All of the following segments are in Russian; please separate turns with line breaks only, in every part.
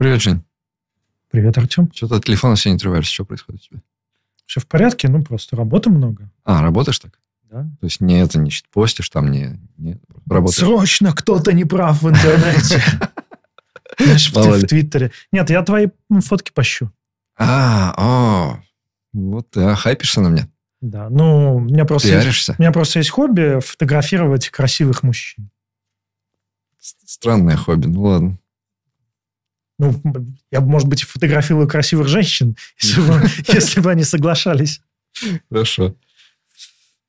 Привет, Жень.
Привет, Артем.
Что-то от телефона все не отрываешься. Что происходит у тебя?
Все в порядке, ну просто работы много.
А, работаешь так?
Да.
То есть не это, не постишь там, не, не работаешь?
Срочно кто-то не прав в интернете. В, Твиттере. Нет, я твои м, фотки пощу.
А, о, вот ты хайпишься на мне.
Да, ну, у меня просто, есть, у меня просто есть хобби фотографировать красивых мужчин.
Странное хобби. Ну ладно.
Ну, я, бы, может быть, и фотографирую красивых женщин, если бы, если бы они соглашались.
Хорошо.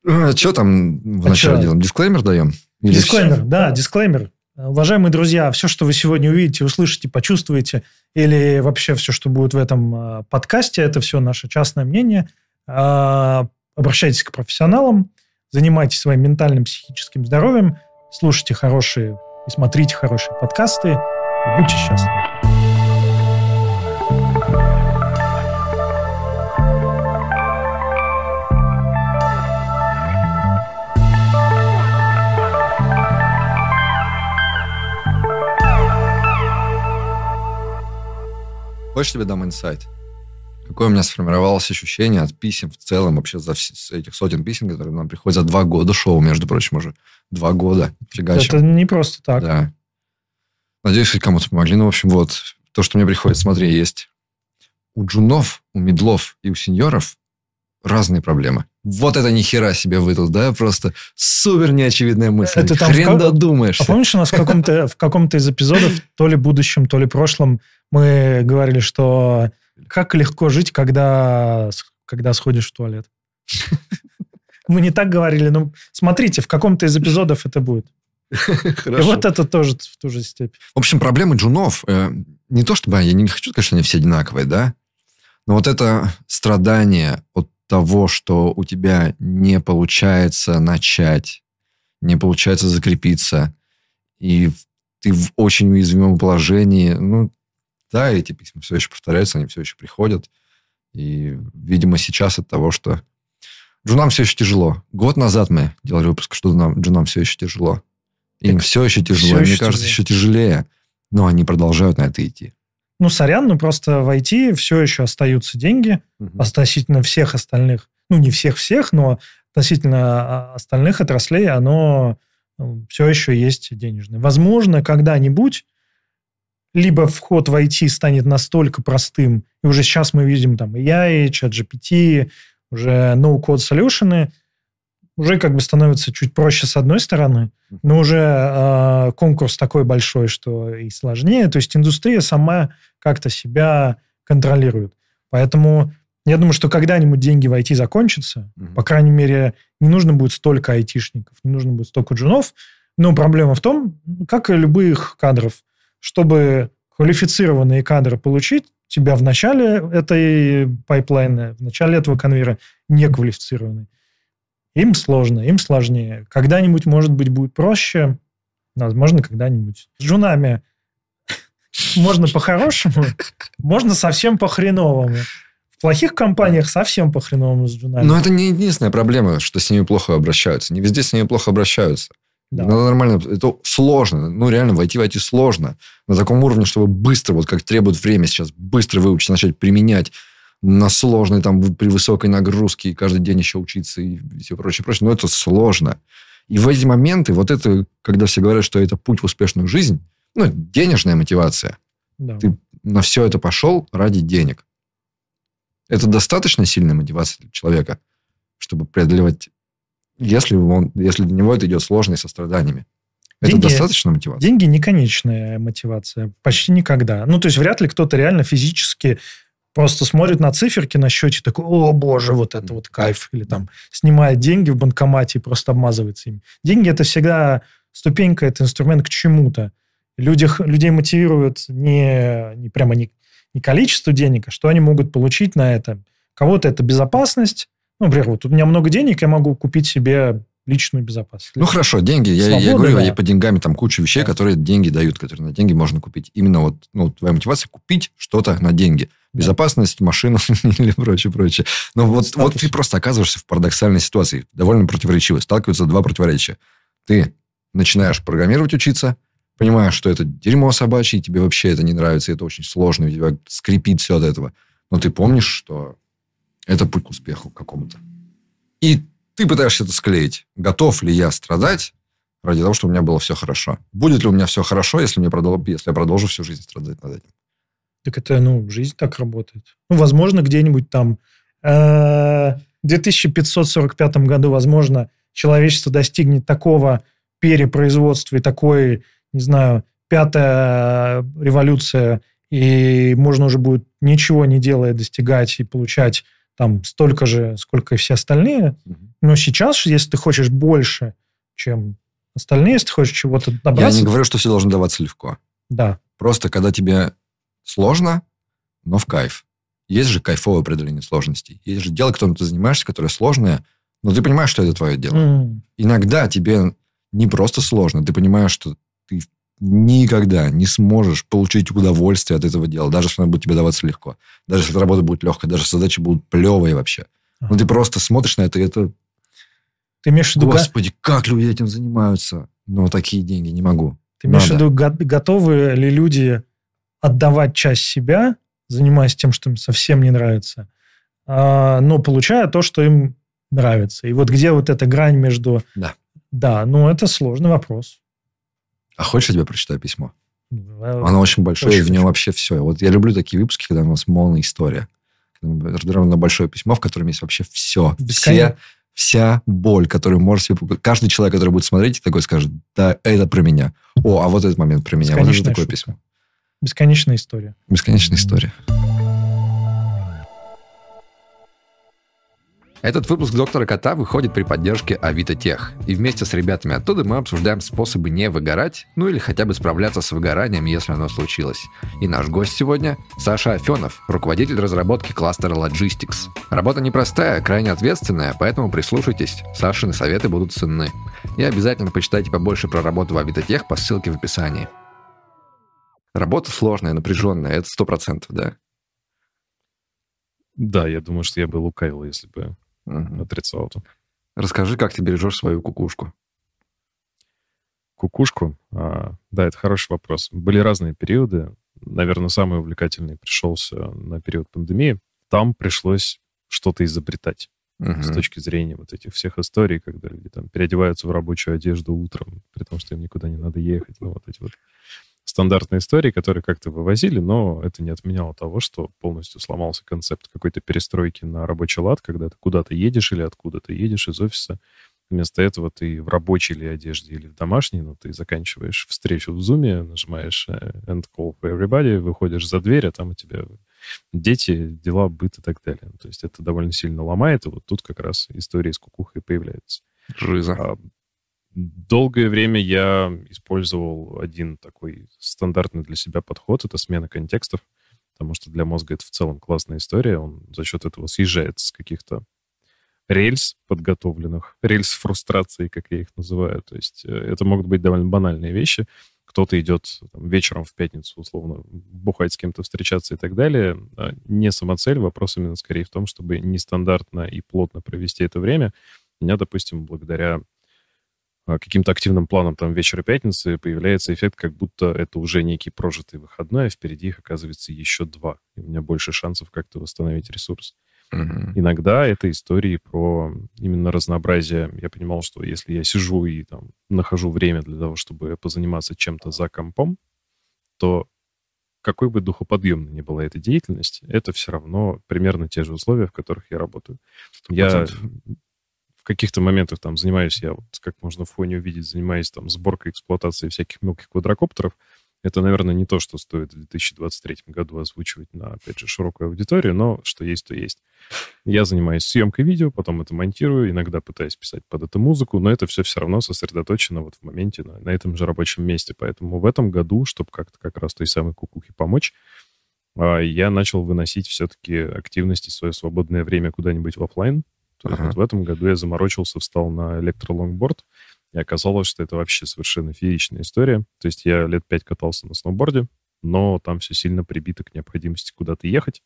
что там в
А
начале
чё?
делаем? Дисклеймер даем? Или
Дисклеймер, да, дисклеймер. Уважаемые друзья, все, что вы сегодня увидите, услышите, почувствуете, или вообще все, что будет в этом э, подкасте, это все наше частное мнение. А, Обращайтесь к профессионалам, занимайтесь своим ментальным, психическим здоровьем, слушайте хорошие и смотрите хорошие подкасты, и будьте счастливы.
Хочешь тебе дам инсайт? Какое у меня сформировалось ощущение от писем в целом, вообще за этих сотен писем, которые нам приходят за два года шоу, между прочим, уже. Два года. Фигачим.
Это не просто так.
Да. Надеюсь, хоть кому-то помогли. Ну, в общем, вот. То, что мне приходит, смотри, есть у джунов, у медлов и у сеньоров разные проблемы. Вот это ни хера себе выдал, да? Просто супер неочевидная мысль.
Это там
Хрен
в ка-
додумаешься.
А помнишь, у нас в каком-то, в каком-то из эпизодов, то ли будущем, то ли прошлом, мы говорили, что как легко жить, когда, когда сходишь в туалет. Мы не так говорили, но смотрите, в каком-то из эпизодов это будет. И вот это тоже в ту же степень.
В общем, проблемы джунов, э, не то чтобы, я не хочу сказать, что они все одинаковые, да, но вот это страдание от того, что у тебя не получается начать, не получается закрепиться, и ты в очень уязвимом положении, ну, да, эти письма все еще повторяются, они все еще приходят, и, видимо, сейчас от того, что джунам все еще тяжело. Год назад мы делали выпуск, что нам, джунам все еще тяжело. Им
Так
все еще тяжело,
всё
и мне
еще
кажется, еще тяжелее. Но они продолжают на это идти.
Ну, сорян, ну просто в IT все еще остаются деньги относительно всех остальных. Ну, не всех-всех, но относительно а, остальных отраслей оно все еще есть денежное. Возможно, когда-нибудь либо вход в IT станет настолько простым, и уже сейчас мы видим там AI, ChatGPT, уже no-code solution, уже как бы становится чуть проще с одной стороны, но уже э, конкурс такой большой, что и сложнее. То есть индустрия сама как-то себя контролирует. Поэтому я думаю, что когда-нибудь деньги в IT закончатся.
Мгм.
По крайней мере, не нужно будет столько айтишников, не нужно будет столько джунов. Но проблема в том, как и любых кадров, чтобы квалифицированные кадры получить, тебя в начале этой pipeline 'а, в начале этого конвейера неквалифицированные. Им сложно, им сложнее. Когда-нибудь, может быть, будет проще. Возможно, когда-нибудь. С джунами можно по-хорошему, можно совсем по-хреновому. В плохих компаниях совсем по-хреновому с джунами.
Но это не единственная проблема, что с ними плохо обращаются. Не везде с ними плохо обращаются.
Да.
Надо нормально. Это сложно. Ну, реально, войти в IT сложно. На таком уровне, чтобы быстро, вот как требует время сейчас, быстро выучить, начать применять на сложной, там, при высокой нагрузке, и каждый день еще учиться и все прочее, прочее. Но это сложно. И в эти моменты, вот это, когда все говорят, что это путь в успешную жизнь, ну, денежная мотивация.
Да.
Ты на все это пошел ради денег. Это достаточно сильная мотивация для человека, чтобы преодолевать, если, он, если для него это идет сложно и со страданиями. Это
Деньги-
достаточно мотивация?
Деньги не конечная мотивация. Почти никогда. Ну, то есть, вряд ли кто-то реально физически просто смотрит на циферки на счете, такой, о, боже, вот это вот кайф. Или там снимает деньги в банкомате и просто обмазывается ими. Деньги – это всегда ступенька, это инструмент к чему-то. Люди, людей мотивирует не, не прямо не, не количество денег, а что они могут получить на это. Кого-то это безопасность. Ну, например, вот у меня много денег, я могу купить себе личную безопасность.
Ну, хорошо, деньги. Я, я
Свобода,
говорю,
да.
я по деньгам там куча вещей,
Да.
которые деньги дают, которые на деньги можно купить. Именно вот ну, твоя мотивация купить что-то на деньги.
Да.
Безопасность, машину или прочее, прочее. Но вот,
Статус.
вот ты просто оказываешься в парадоксальной ситуации, довольно противоречивой. Сталкиваются два противоречия. Ты начинаешь программировать учиться, понимаешь, что это дерьмо собачье, и тебе вообще это не нравится, и это очень сложно, и у тебя скрипит все от этого. Но ты помнишь, что это путь к успеху какому-то. И ты пытаешься это склеить. Готов ли я страдать ради того, чтобы у меня было все хорошо? Будет ли у меня все хорошо, если, мне продол... если я продолжу всю жизнь страдать над этим?
Так это, ну, жизнь так работает. Ну, возможно, где-нибудь там э, в 2545 году, возможно, человечество достигнет такого перепроизводства и такой, не знаю, пятая революция, и можно уже будет ничего не делая достигать и получать там столько же, сколько и все остальные. Но сейчас, если ты хочешь больше, чем остальные, если ты хочешь чего-то
добраться... Я не говорю, что все должно даваться легко.
Да.
Просто когда тебе сложно, но в кайф. Есть же кайфовое определение сложностей. Есть же дело, которым ты занимаешься, которое сложное, но ты понимаешь, что это твое дело. Mm. Иногда тебе не просто сложно, ты понимаешь, что ты никогда не сможешь получить удовольствие от этого дела, даже если оно будет тебе даваться легко. Даже если работа будет легкая, даже если задачи будут плевые вообще. Но ты просто смотришь на это, и это...
Ты имеешь в виду...
Господи, как люди этим занимаются? Но такие деньги не могу.
Ты имеешь в виду, готовы ли люди отдавать часть себя, занимаясь тем, что им совсем не нравится, а, но получая то, что им нравится. И вот где вот эта грань между...
Да.
Да, ну это сложный вопрос.
А хочешь, я тебе прочитаю письмо? Оно очень большое, очень и в нем вообще все. Вот я люблю такие выпуски, когда у нас полная история. Разбираем на большое письмо, в котором есть вообще все. Все, вся боль, которую может себе... Каждый человек, который будет смотреть, такой скажет, да, это про меня. О, а вот этот момент про меня. Вот это такое шутка. письмо.
Бесконечная история.
Бесконечная история. Этот выпуск «Доктора Кота» выходит при поддержке Авито Тех. И вместе с ребятами оттуда мы обсуждаем способы не выгорать, ну или хотя бы справляться с выгоранием, если оно случилось. И наш гость сегодня – Саша Афенов, руководитель разработки кластера Logistics. Работа непростая, крайне ответственная, поэтому прислушайтесь, Сашины советы будут ценны. И обязательно почитайте побольше про работу в Авито Тех по ссылке в описании. Работа сложная, напряженная, это сто процентов, да?
Да, я думаю, что я бы лукавил, если бы Угу. Отрицал это.
Расскажи, как ты бережешь свою кукушку.
Кукушку? А, да, это хороший вопрос. Были разные периоды. Наверное, самый увлекательный пришелся на период пандемии. Там пришлось что-то изобретать угу. с точки зрения вот этих всех историй, когда люди там переодеваются в рабочую одежду утром, при том, что им никуда не надо ехать. Ну, вот эти вот стандартные истории, которые как-то вывозили, но это не отменяло того, что полностью сломался концепт какой-то перестройки на рабочий лад, когда ты куда-то едешь или откуда-то едешь из офиса. Вместо этого ты в рабочей или одежде, или в домашней, но ты заканчиваешь встречу в зуме, нажимаешь э, end call for everybody, выходишь за дверь, а там у тебя дети, дела, быт и так далее. То есть это довольно сильно ломает, и вот тут как раз история с кукухой появляется.
Жиза. А,
Долгое время я использовал один такой стандартный для себя подход, это смена контекстов, потому что для мозга это в целом классная история, он за счет этого съезжает с каких-то рельс подготовленных, рельс фрустрации, как я их называю. То есть э, это могут быть довольно банальные вещи. Кто-то идет там, вечером в пятницу, условно, бухать с кем-то, встречаться и так далее. А не самоцель, вопрос именно скорее в том, чтобы нестандартно и плотно провести это время. У меня, допустим, благодаря каким-то активным планом там вечера пятницы появляется эффект, как будто это уже некий прожитый выходной, а впереди их оказывается еще два. И у меня больше шансов как-то восстановить ресурс. Mm-hmm. Иногда это истории про именно разнообразие. Я понимал, что если я сижу и там нахожу время для того, чтобы позаниматься чем-то за компом, то какой бы духоподъемной ни была эта деятельность, это все равно примерно те же условия, в которых я работаю. 100%. Я в каких-то моментах там занимаюсь я, вот, как можно в фоне увидеть, занимаюсь там сборкой, эксплуатацией всяких мелких квадрокоптеров. Это, наверное, не то, что стоит в 2023 году озвучивать на, опять же, широкую аудиторию, но что есть, то есть. Я занимаюсь съемкой видео, потом это монтирую, иногда пытаюсь писать под это музыку, но это все все равно сосредоточено вот в моменте на, на этом же рабочем месте. Поэтому в этом году, чтобы как-то как раз той самой кукухе помочь, а, я начал выносить все-таки активности, свое свободное время куда-нибудь в офлайн, то есть вот в этом году я заморочился, встал на электролонгборд, и оказалось, что это вообще совершенно фееричная история. То есть я лет пять катался на сноуборде, но там все сильно прибито к необходимости куда-то ехать,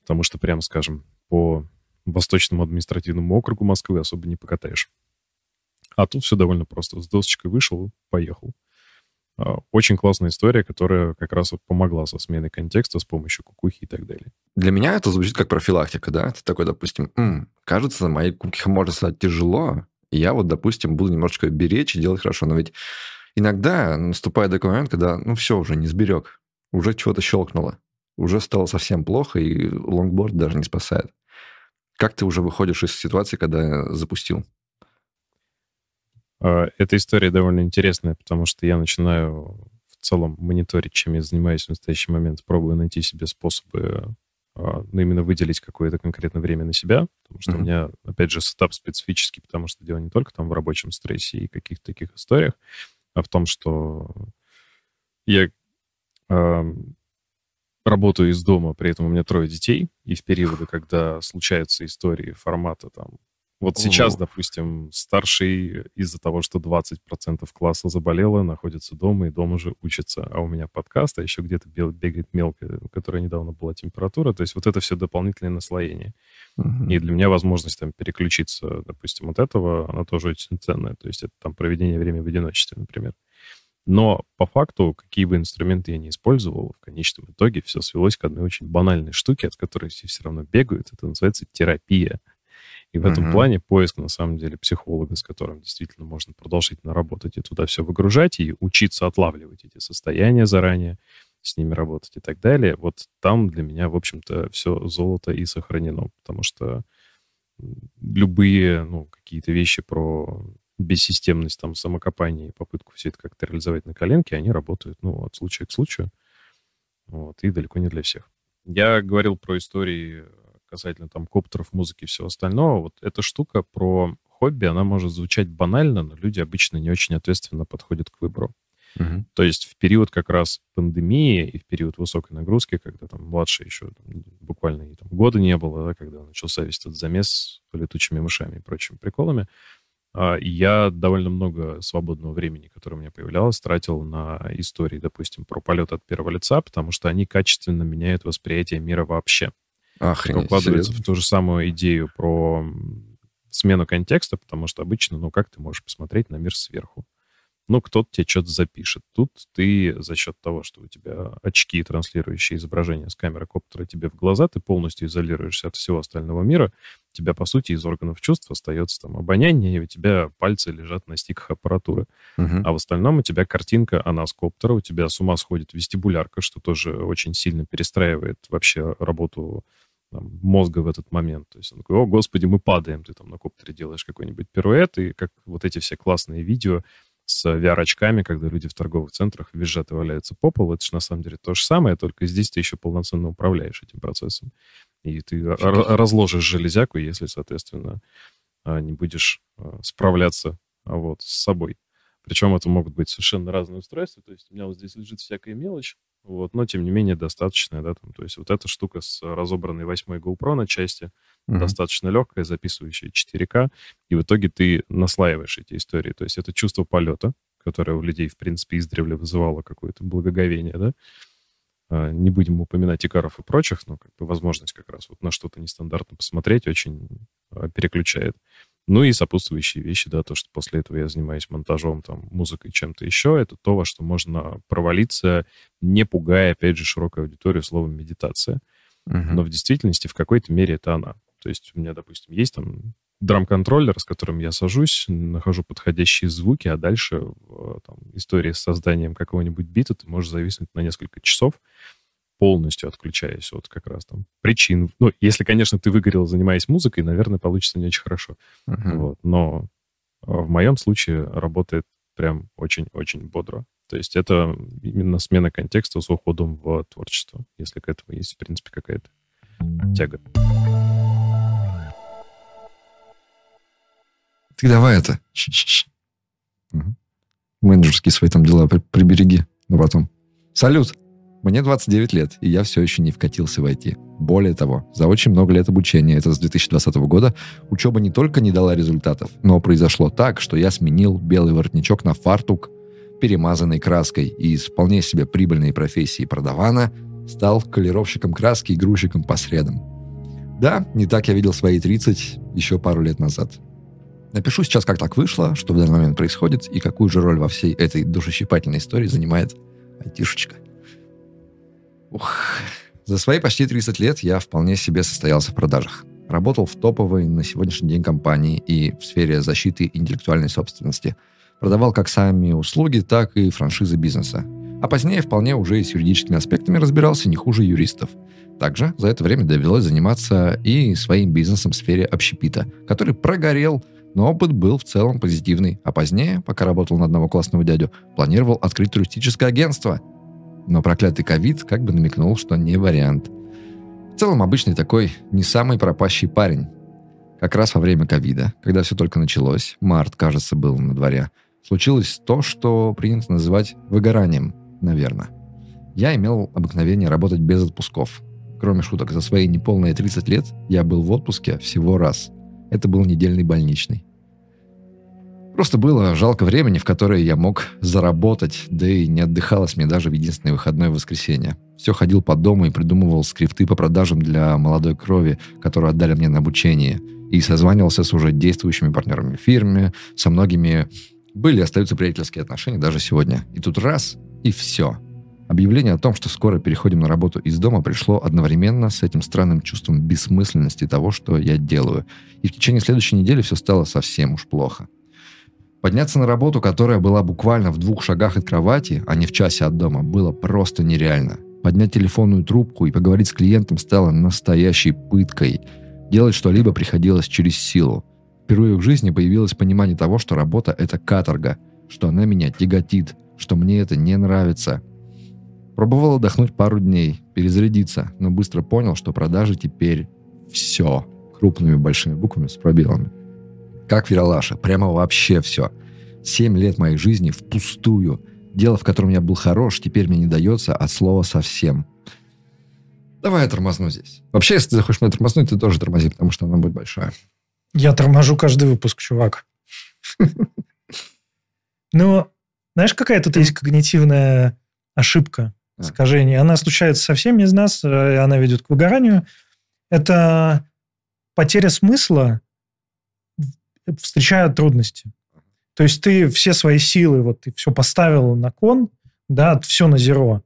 потому что, прямо скажем, по Восточному административному округу Москвы особо не покатаешь. А тут все довольно просто. С досочкой вышел, поехал. А, очень классная история, которая как раз вот помогла со сменой контекста с помощью кукухи и так далее.
Для меня это звучит как профилактика, да? Ты такой, допустим, М, кажется, моей кукухе может стать тяжело, и я вот, допустим, буду немножечко беречь и делать хорошо. Но ведь иногда наступает такой момент, когда, ну, все, уже не сберег, уже чего-то щелкнуло, уже стало совсем плохо, и лонгборд даже не спасает. Как ты уже выходишь из ситуации, когда запустил?
А, эта история довольно интересная, потому что я начинаю в целом мониторить, чем я занимаюсь в настоящий момент, пробую найти себе способы а, ну, именно выделить какое-то конкретное время на себя, потому что mm-hmm. у меня, опять же, сетап специфический, потому что дело не только там в рабочем стрессе и каких-то таких историях, а в том, что я э, работаю из дома, при этом у меня трое детей, и в периоды, когда случаются истории формата там вот сейчас, допустим, старший из-за того, что 20% класса заболело, находится дома и дома же учится. А у меня подкаст, а еще где-то бегает мелкая, у которой недавно была температура. То есть вот это все дополнительное наслоение. Uh-huh. И для меня возможность там переключиться, допустим, от этого, она тоже очень ценная. То есть это там проведение времени в одиночестве, например. Но по факту, какие бы инструменты я ни использовал, в конечном итоге все свелось к одной очень банальной штуке, от которой все все равно бегают. Это называется терапия. И в этом плане поиск, на самом деле, психолога, с которым действительно можно продолжительно работать и туда все выгружать, и учиться отлавливать эти состояния заранее, с ними работать и так далее, вот там для меня, в общем-то, все золото и сохранено, потому что любые, ну, какие-то вещи про бессистемность, там, самокопание и попытку все это как-то реализовать на коленке, они работают, ну, от случая к случаю, вот, и далеко не для всех. Я говорил про истории касательно там коптеров, музыки и всего остального, вот эта штука про хобби, она может звучать банально, но люди обычно не очень ответственно подходят к выбору. Uh-huh. То есть в период как раз пандемии и в период высокой нагрузки, когда там младше еще там, буквально там, года не было, да, когда начался весь этот замес с летучими мышами и прочими приколами, а, я довольно много свободного времени, которое у меня появлялось, тратил на истории, допустим, про полет от первого лица, потому что они качественно меняют восприятие мира вообще.
Охренеть,
укладывается серьезно? в ту же самую идею про смену контекста, потому что обычно, ну, как ты можешь посмотреть на мир сверху? Ну, кто-то тебе что-то запишет. Тут ты за счет того, что у тебя очки, транслирующие изображение с камеры коптера тебе в глаза, ты полностью изолируешься от всего остального мира. У тебя, по сути, из органов чувств остается там обоняние, и у тебя пальцы лежат на стиках аппаратуры. Uh-huh. А в остальном у тебя картинка, она с коптера, у тебя с ума сходит вестибулярка, что тоже очень сильно перестраивает вообще работу там, мозга в этот момент. То есть он такой, о, господи, мы падаем. Ты там на коптере делаешь какой-нибудь пируэт, и как вот эти все классные видео с VR-очками, когда люди в торговых центрах визжат и валяются по полу, это же на самом деле то же самое, только здесь ты еще полноценно управляешь этим процессом. И ты разложишь железяку, если, соответственно, а, не будешь а, справляться а, вот, с собой. Причем это могут быть совершенно разные устройства. То есть у меня вот здесь лежит всякая мелочь, вот, но тем не менее достаточная, да, там, то есть вот эта штука с разобранной восьмой GoPro на части, mm-hmm. достаточно легкая, записывающая 4К, и в итоге ты наслаиваешь эти истории, то есть это чувство полета, которое у людей, в принципе, издревле вызывало какое-то благоговение, да, а, не будем упоминать Икаров и прочих, но как бы возможность как раз вот на что-то нестандартно посмотреть очень а, переключает. Ну и сопутствующие вещи, да, то, что после этого я занимаюсь монтажом, там, музыкой, чем-то еще, это то, во что можно провалиться, не пугая, опять же, широкую аудиторию словом медитация. Uh-huh. Но в действительности в какой-то мере это она. То есть у меня, допустим, есть там драм-контроллер, с которым я сажусь, нахожу подходящие звуки, а дальше там, истории с созданием какого-нибудь бита ты можешь зависнуть на несколько часов, полностью отключаясь от как раз там причин. Ну, если, конечно, ты выгорел, занимаясь музыкой, наверное, получится не очень хорошо. Uh-huh. Вот. Но а, в моем случае работает прям очень-очень бодро. То есть это именно смена контекста с уходом в творчество, если к этому есть, в принципе, какая-то тяга.
Ты давай это. Менеджерские свои там дела прибереги на потом. Салют. Мне 29 лет, и я все еще не вкатился в IT. Более того, за очень много лет обучения, это с 2020 года, учеба не только не дала результатов, но произошло так, что я сменил белый воротничок на фартук, перемазанный краской, и из вполне себе прибыльной профессии продавана стал колеровщиком краски и грузчиком по средам. Да, не так я видел свои 30 еще пару лет назад. Напишу сейчас, как так вышло, что в данный момент происходит и какую же роль во всей этой душещипательной истории занимает айтишечка. Ух. За свои почти 30 лет я вполне себе состоялся в продажах. Работал в топовой на сегодняшний день компании и в сфере защиты интеллектуальной собственности. Продавал как сами услуги, так и франшизы бизнеса. А позднее вполне уже и с юридическими аспектами разбирался не хуже юристов. Также за это время довелось заниматься и своим бизнесом в сфере общепита, который прогорел но опыт был в целом позитивный. А позднее, пока работал на одного классного дядю, планировал открыть туристическое агентство. Но проклятый ковид как бы намекнул, что не вариант. В целом обычный такой не самый пропащий парень. Как раз во время ковида, когда все только началось, март, кажется, был на дворе, случилось то, что принято называть выгоранием, наверное. Я имел обыкновение работать без отпусков. Кроме шуток, за свои неполные 30 лет я был в отпуске всего раз. Это был недельный больничный. Просто было жалко времени, в которое я мог заработать, да и не отдыхалось мне даже в единственное выходное воскресенье. Все ходил по дому и придумывал скрипты по продажам для молодой крови, которую отдали мне на обучение. И созванивался с уже действующими партнерами в фирме, со многими были и остаются приятельские отношения даже сегодня. И тут раз, и все. Объявление о том, что скоро переходим на работу из дома, пришло одновременно с этим странным чувством бессмысленности того, что я делаю. И в течение следующей недели все стало совсем уж плохо. Подняться на работу, которая была буквально в двух шагах от кровати, а не в часе от дома, было просто нереально. Поднять телефонную трубку и поговорить с клиентом стало настоящей пыткой. Делать что-либо приходилось через силу. Впервые в жизни появилось понимание того, что работа — это каторга, что она меня тяготит, что мне это не нравится. Пробовал отдохнуть пару дней, перезарядиться, но быстро понял, что продажи теперь все. Крупными большими буквами с пробелами. Как Вералаша, прямо вообще все. Семь лет моей жизни впустую. Дело, в котором я был хорош, теперь мне не дается от слова совсем. Давай я тормозну здесь. Вообще, если ты захочешь меня тормознуть, ты тоже тормози, потому что она будет большая.
Я торможу каждый выпуск, чувак. Ну, знаешь, какая тут есть когнитивная ошибка, искажение? Она случается со всеми из нас, э, и она ведет к выгоранию. Это потеря смысла встречают трудности. То есть ты все свои силы, вот ты все поставил на кон, да, все на зеро,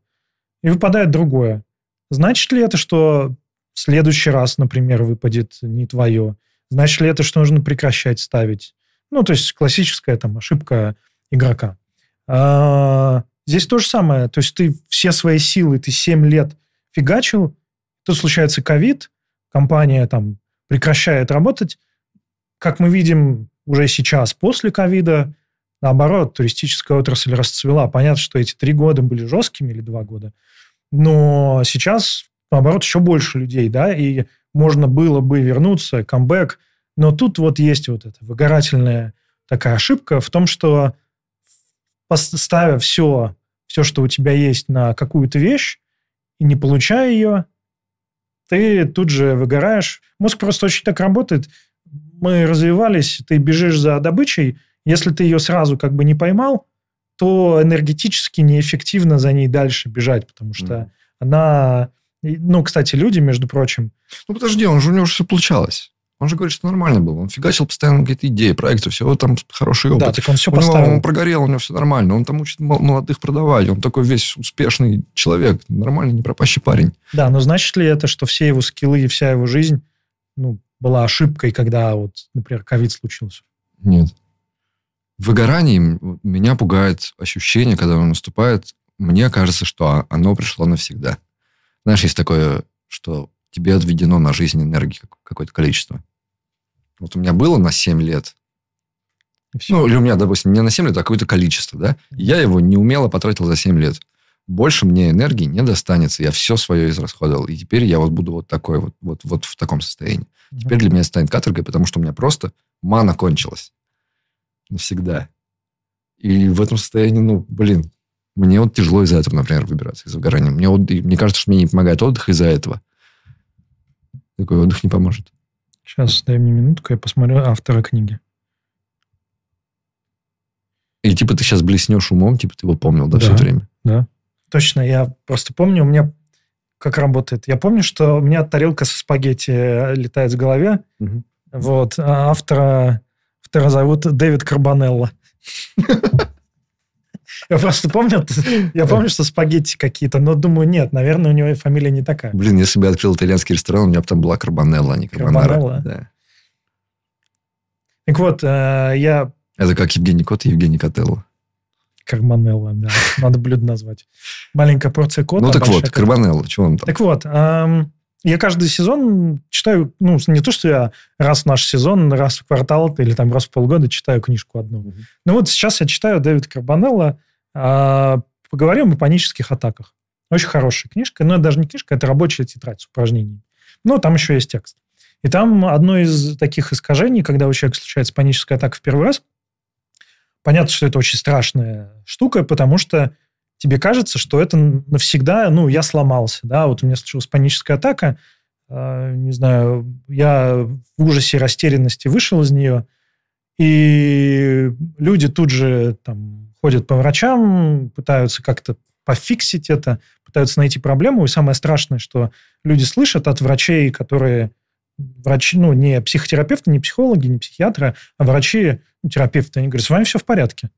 и выпадает другое. Значит ли это, что в следующий раз, например, выпадет не твое? Значит ли это, что нужно прекращать ставить? Ну, то есть классическая там ошибка игрока. А, здесь то же самое. То есть ты все свои силы, ты 7 лет фигачил, тут случается ковид, компания там прекращает работать, как мы видим уже сейчас, после ковида, наоборот, туристическая отрасль расцвела. Понятно, что эти три года были жесткими или два года, но сейчас, наоборот, еще больше людей, да, и можно было бы вернуться, камбэк, но тут вот есть вот эта выгорательная такая ошибка в том, что ставя все, все, что у тебя есть на какую-то вещь, и не получая ее, ты тут же выгораешь. Мозг просто очень так работает мы развивались, ты бежишь за добычей, если ты ее сразу как бы не поймал, то энергетически неэффективно за ней дальше бежать, потому что mm. она... Ну, кстати, люди, между прочим...
Ну, подожди, он же у него же все получалось. Он же говорит, что нормально было. Он фигачил постоянно какие-то идеи, проекты, все, там хороший опыт.
Да, так он все
у
поставил.
Него, он прогорел, у него все нормально. Он там учит молодых продавать. Он такой весь успешный человек. Нормальный, не пропащий парень.
Да, но значит ли это, что все его скиллы и вся его жизнь ну, была ошибкой, когда вот, например, ковид случился?
Нет. Выгорание меня пугает ощущение, когда оно наступает. Мне кажется, что оно пришло навсегда. Знаешь, есть такое, что тебе отведено на жизнь энергии какое-то количество. Вот у меня было на 7 лет. Ну, или у меня, допустим, не на 7 лет, а какое-то количество, да? Я его неумело потратил за 7 лет больше мне энергии не достанется. Я все свое израсходовал. И теперь я вот буду вот такой вот, вот, вот в таком состоянии. Теперь для меня станет каторгой, потому что у меня просто мана кончилась. Навсегда. И в этом состоянии, ну, блин, мне вот тяжело из-за этого, например, выбираться из выгорания. Мне, вот, мне кажется, что мне не помогает отдых из-за этого. Такой отдых не поможет.
Сейчас, дай мне минутку, я посмотрю автора книги.
И типа ты сейчас блеснешь умом, типа ты его помнил, да, да все время?
Да. Точно, я просто помню, у меня как работает. Я помню, что у меня тарелка со спагетти летает в голове. Угу. Вот. А автора, которого зовут Дэвид Карбонелло. Я просто помню, я помню, что спагетти какие-то, но думаю, нет, наверное, у него фамилия не такая.
Блин, если бы я открыл итальянский ресторан, у меня бы там была карбонелла, а не карбонара.
Карбонелла?
Да.
Так вот, э, я...
Это как Евгений Кот и Евгений Котелло.
Карбонелла, да. Надо блюдо назвать. Маленькая порция кота.
Ну так вот,
кота.
карбонелла, что он там?
Так вот, эм, я каждый сезон читаю, ну, не то, что я раз в наш сезон, раз в квартал или там раз в полгода читаю книжку одну.
Мгм.
Ну вот сейчас я читаю Дэвида Карбонелла «Поговорим о панических атаках». Очень хорошая книжка, но это даже не книжка, это рабочая тетрадь с упражнениями. Ну, там еще есть текст. И там одно из таких искажений, когда у человека случается паническая атака в первый раз, понятно, что это очень страшная штука, потому что тебе кажется, что это навсегда, ну, я сломался, да, вот у меня случилась паническая атака, э, не знаю, я в ужасе, растерянности вышел из нее, и люди тут же там ходят по врачам, пытаются как-то пофиксить это, пытаются найти проблему, и самое страшное, что люди слышат от врачей, которые врачи, ну, не психотерапевты, не психологи, не психиатры, а врачи, ну, терапевты, они говорят, с вами все в порядке.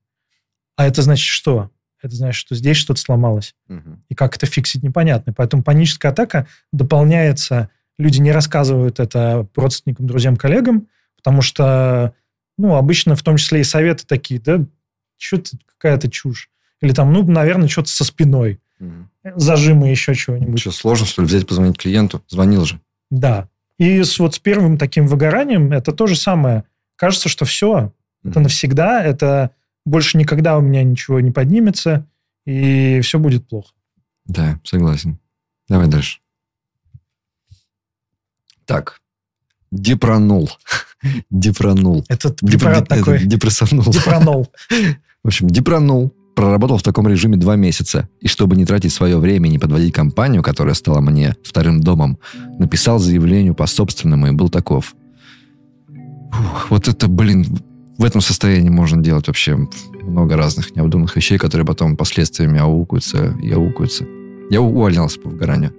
А это значит что? Это значит, что здесь что-то сломалось.
Мгм.
И как это фиксить, непонятно. Поэтому паническая атака дополняется... Люди не рассказывают это родственникам, друзьям, коллегам, потому что, ну, обычно в том числе и советы такие, да, что-то какая-то чушь. Или там, ну, наверное, что-то со спиной.
Мгм.
Зажимы еще чего-нибудь.
Что, сложно, что ли, взять, позвонить клиенту? Звонил же.
Да. И с, вот с первым таким выгоранием это то же самое. Кажется, что все, это навсегда, это больше никогда у меня ничего не поднимется, и все будет плохо.
Да, согласен. Давай дальше. Так. Депронул. Депронул.
Этот препарат
это-
такой,
Депрессанул.
депронол.
В общем, депронул. Проработал в таком режиме два месяца. И чтобы не тратить свое время и не подводить компанию, которая стала мне вторым домом, написал заявлению по собственному и был таков. Фух, вот это, блин, в этом состоянии можно делать вообще много разных необдуманных вещей, которые потом последствиями аукаются и аукаются. Я увольнялся по выгоранию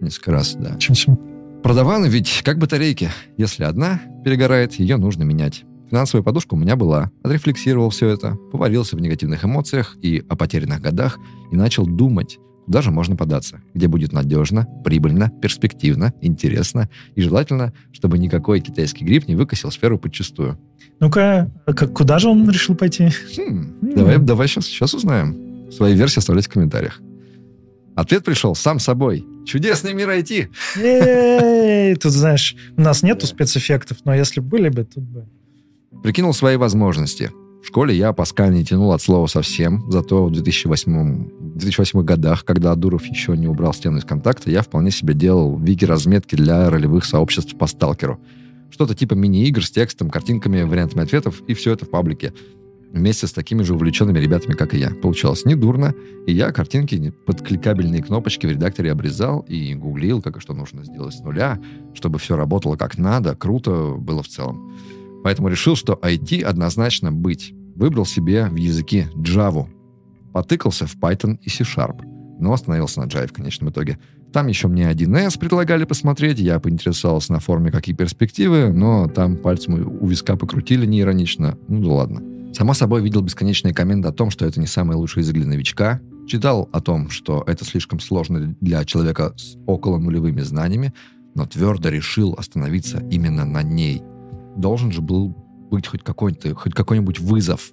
несколько раз, да.
Сильно.
Продаваны ведь как батарейки. Если одна перегорает, ее нужно менять. Финансовая подушка у меня была. Отрефлексировал все это, поварился в негативных эмоциях и о потерянных годах и начал думать, куда же можно податься, где будет надежно, прибыльно, перспективно, интересно и желательно, чтобы никакой китайский гриб не выкосил сферу подчистую.
Ну-ка, а как, куда же он решил пойти?
Хм, давай, давай сейчас, сейчас узнаем. Свои версии оставляйте в комментариях. Ответ пришел сам собой. Чудесный мир IT.
Эй, тут, знаешь, у нас нету спецэффектов, но если бы были бы, тут бы...
Прикинул свои возможности. В школе я Паскаль не тянул от слова совсем, зато в 2008, 2008 годах, когда Дуров еще не убрал стену из контакта, я вполне себе делал вики-разметки для ролевых сообществ по сталкеру. Что-то типа мини-игр с текстом, картинками, вариантами ответов, и все это в паблике. Вместе с такими же увлеченными ребятами, как и я. Получалось недурно, и я картинки под кликабельные кнопочки в редакторе обрезал и гуглил, как и что нужно сделать с нуля, чтобы все работало как надо, круто было в целом. Поэтому решил, что IT однозначно быть. Выбрал себе в языке Java. Потыкался в Python и C-Sharp, но остановился на Java в конечном итоге. Там еще мне 1С предлагали посмотреть, я поинтересовался на форуме, какие перспективы, но там пальцем у виска покрутили неиронично. Ну да ладно. Само собой, видел бесконечные комменты о том, что это не самый лучший язык для новичка. Читал о том, что это слишком сложно для человека с около нулевыми знаниями, но твердо решил остановиться именно на ней. Должен же был быть хоть какой-то, хоть какой-нибудь вызов.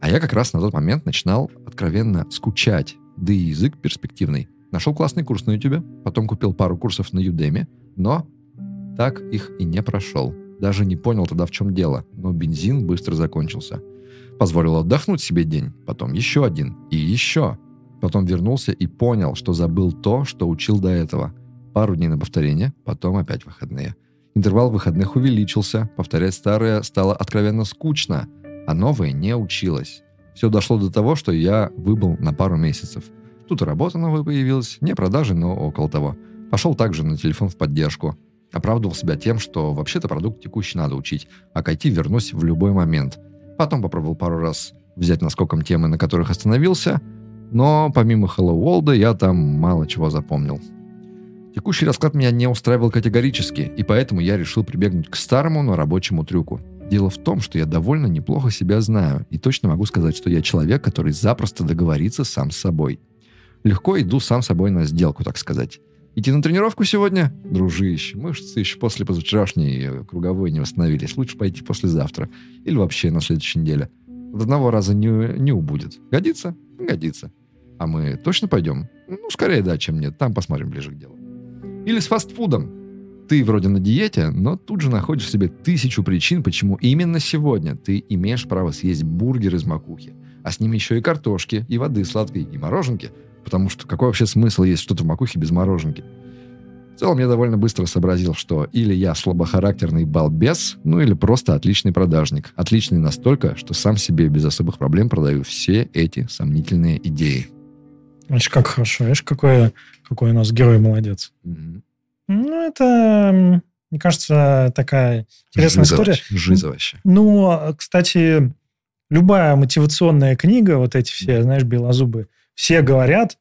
А я как раз на тот момент начинал откровенно скучать, да и язык перспективный. Нашел классный курс на YouTube, потом купил пару курсов на Udemy, но так их и не прошел. Даже не понял тогда, в чем дело, но бензин быстро закончился. Позволил отдохнуть себе день, потом еще один и еще. Потом вернулся и понял, что забыл то, что учил до этого. Пару дней на повторение, потом опять выходные. Интервал выходных увеличился, повторять старое стало откровенно скучно, а новое не училось. Все дошло до того, что я выбыл на пару месяцев. Тут работа новая появилась, не продажи, но около того. Пошел также на телефон в поддержку. Оправдывал себя тем, что вообще-то продукт текущий надо учить, а к IT вернусь в любой момент. Потом попробовал пару раз взять наскоком темы, на которых остановился, но помимо Hello World я там мало чего запомнил. Текущий расклад меня не устраивал категорически, и поэтому я решил прибегнуть к старому, но рабочему трюку. Дело в том, что я довольно неплохо себя знаю и точно могу сказать, что я человек, который запросто договорится сам с собой. Легко иду сам собой на сделку, так сказать. Идти на тренировку сегодня? Дружище, мышцы еще после позавчерашней круговой не восстановились. Лучше пойти послезавтра. Или вообще на следующей неделе. От одного раза не, не убудет. Годится? Годится. А мы точно пойдем? Ну, скорее да, чем нет. Там посмотрим ближе к делу. Или с фастфудом. Ты вроде на диете, но тут же находишь себе тысячу причин, почему именно сегодня ты имеешь право съесть бургер из макухи. А с ними еще и картошки, и воды сладкой, и мороженки. Потому что какой вообще смысл есть что-то в макухе без мороженки? В целом я довольно быстро сообразил, что или я слабохарактерный балбес, ну или просто отличный продажник. Отличный настолько, что сам себе без особых проблем продаю все эти сомнительные идеи.
Значит, как хорошо. Видишь, какой, какой у нас герой молодец.
Угу.
Ну, это, мне кажется, такая интересная
Жиза
история.
вообще, жиза вообще.
Ну, кстати, любая мотивационная книга, вот эти все, знаешь, белозубы, все говорят,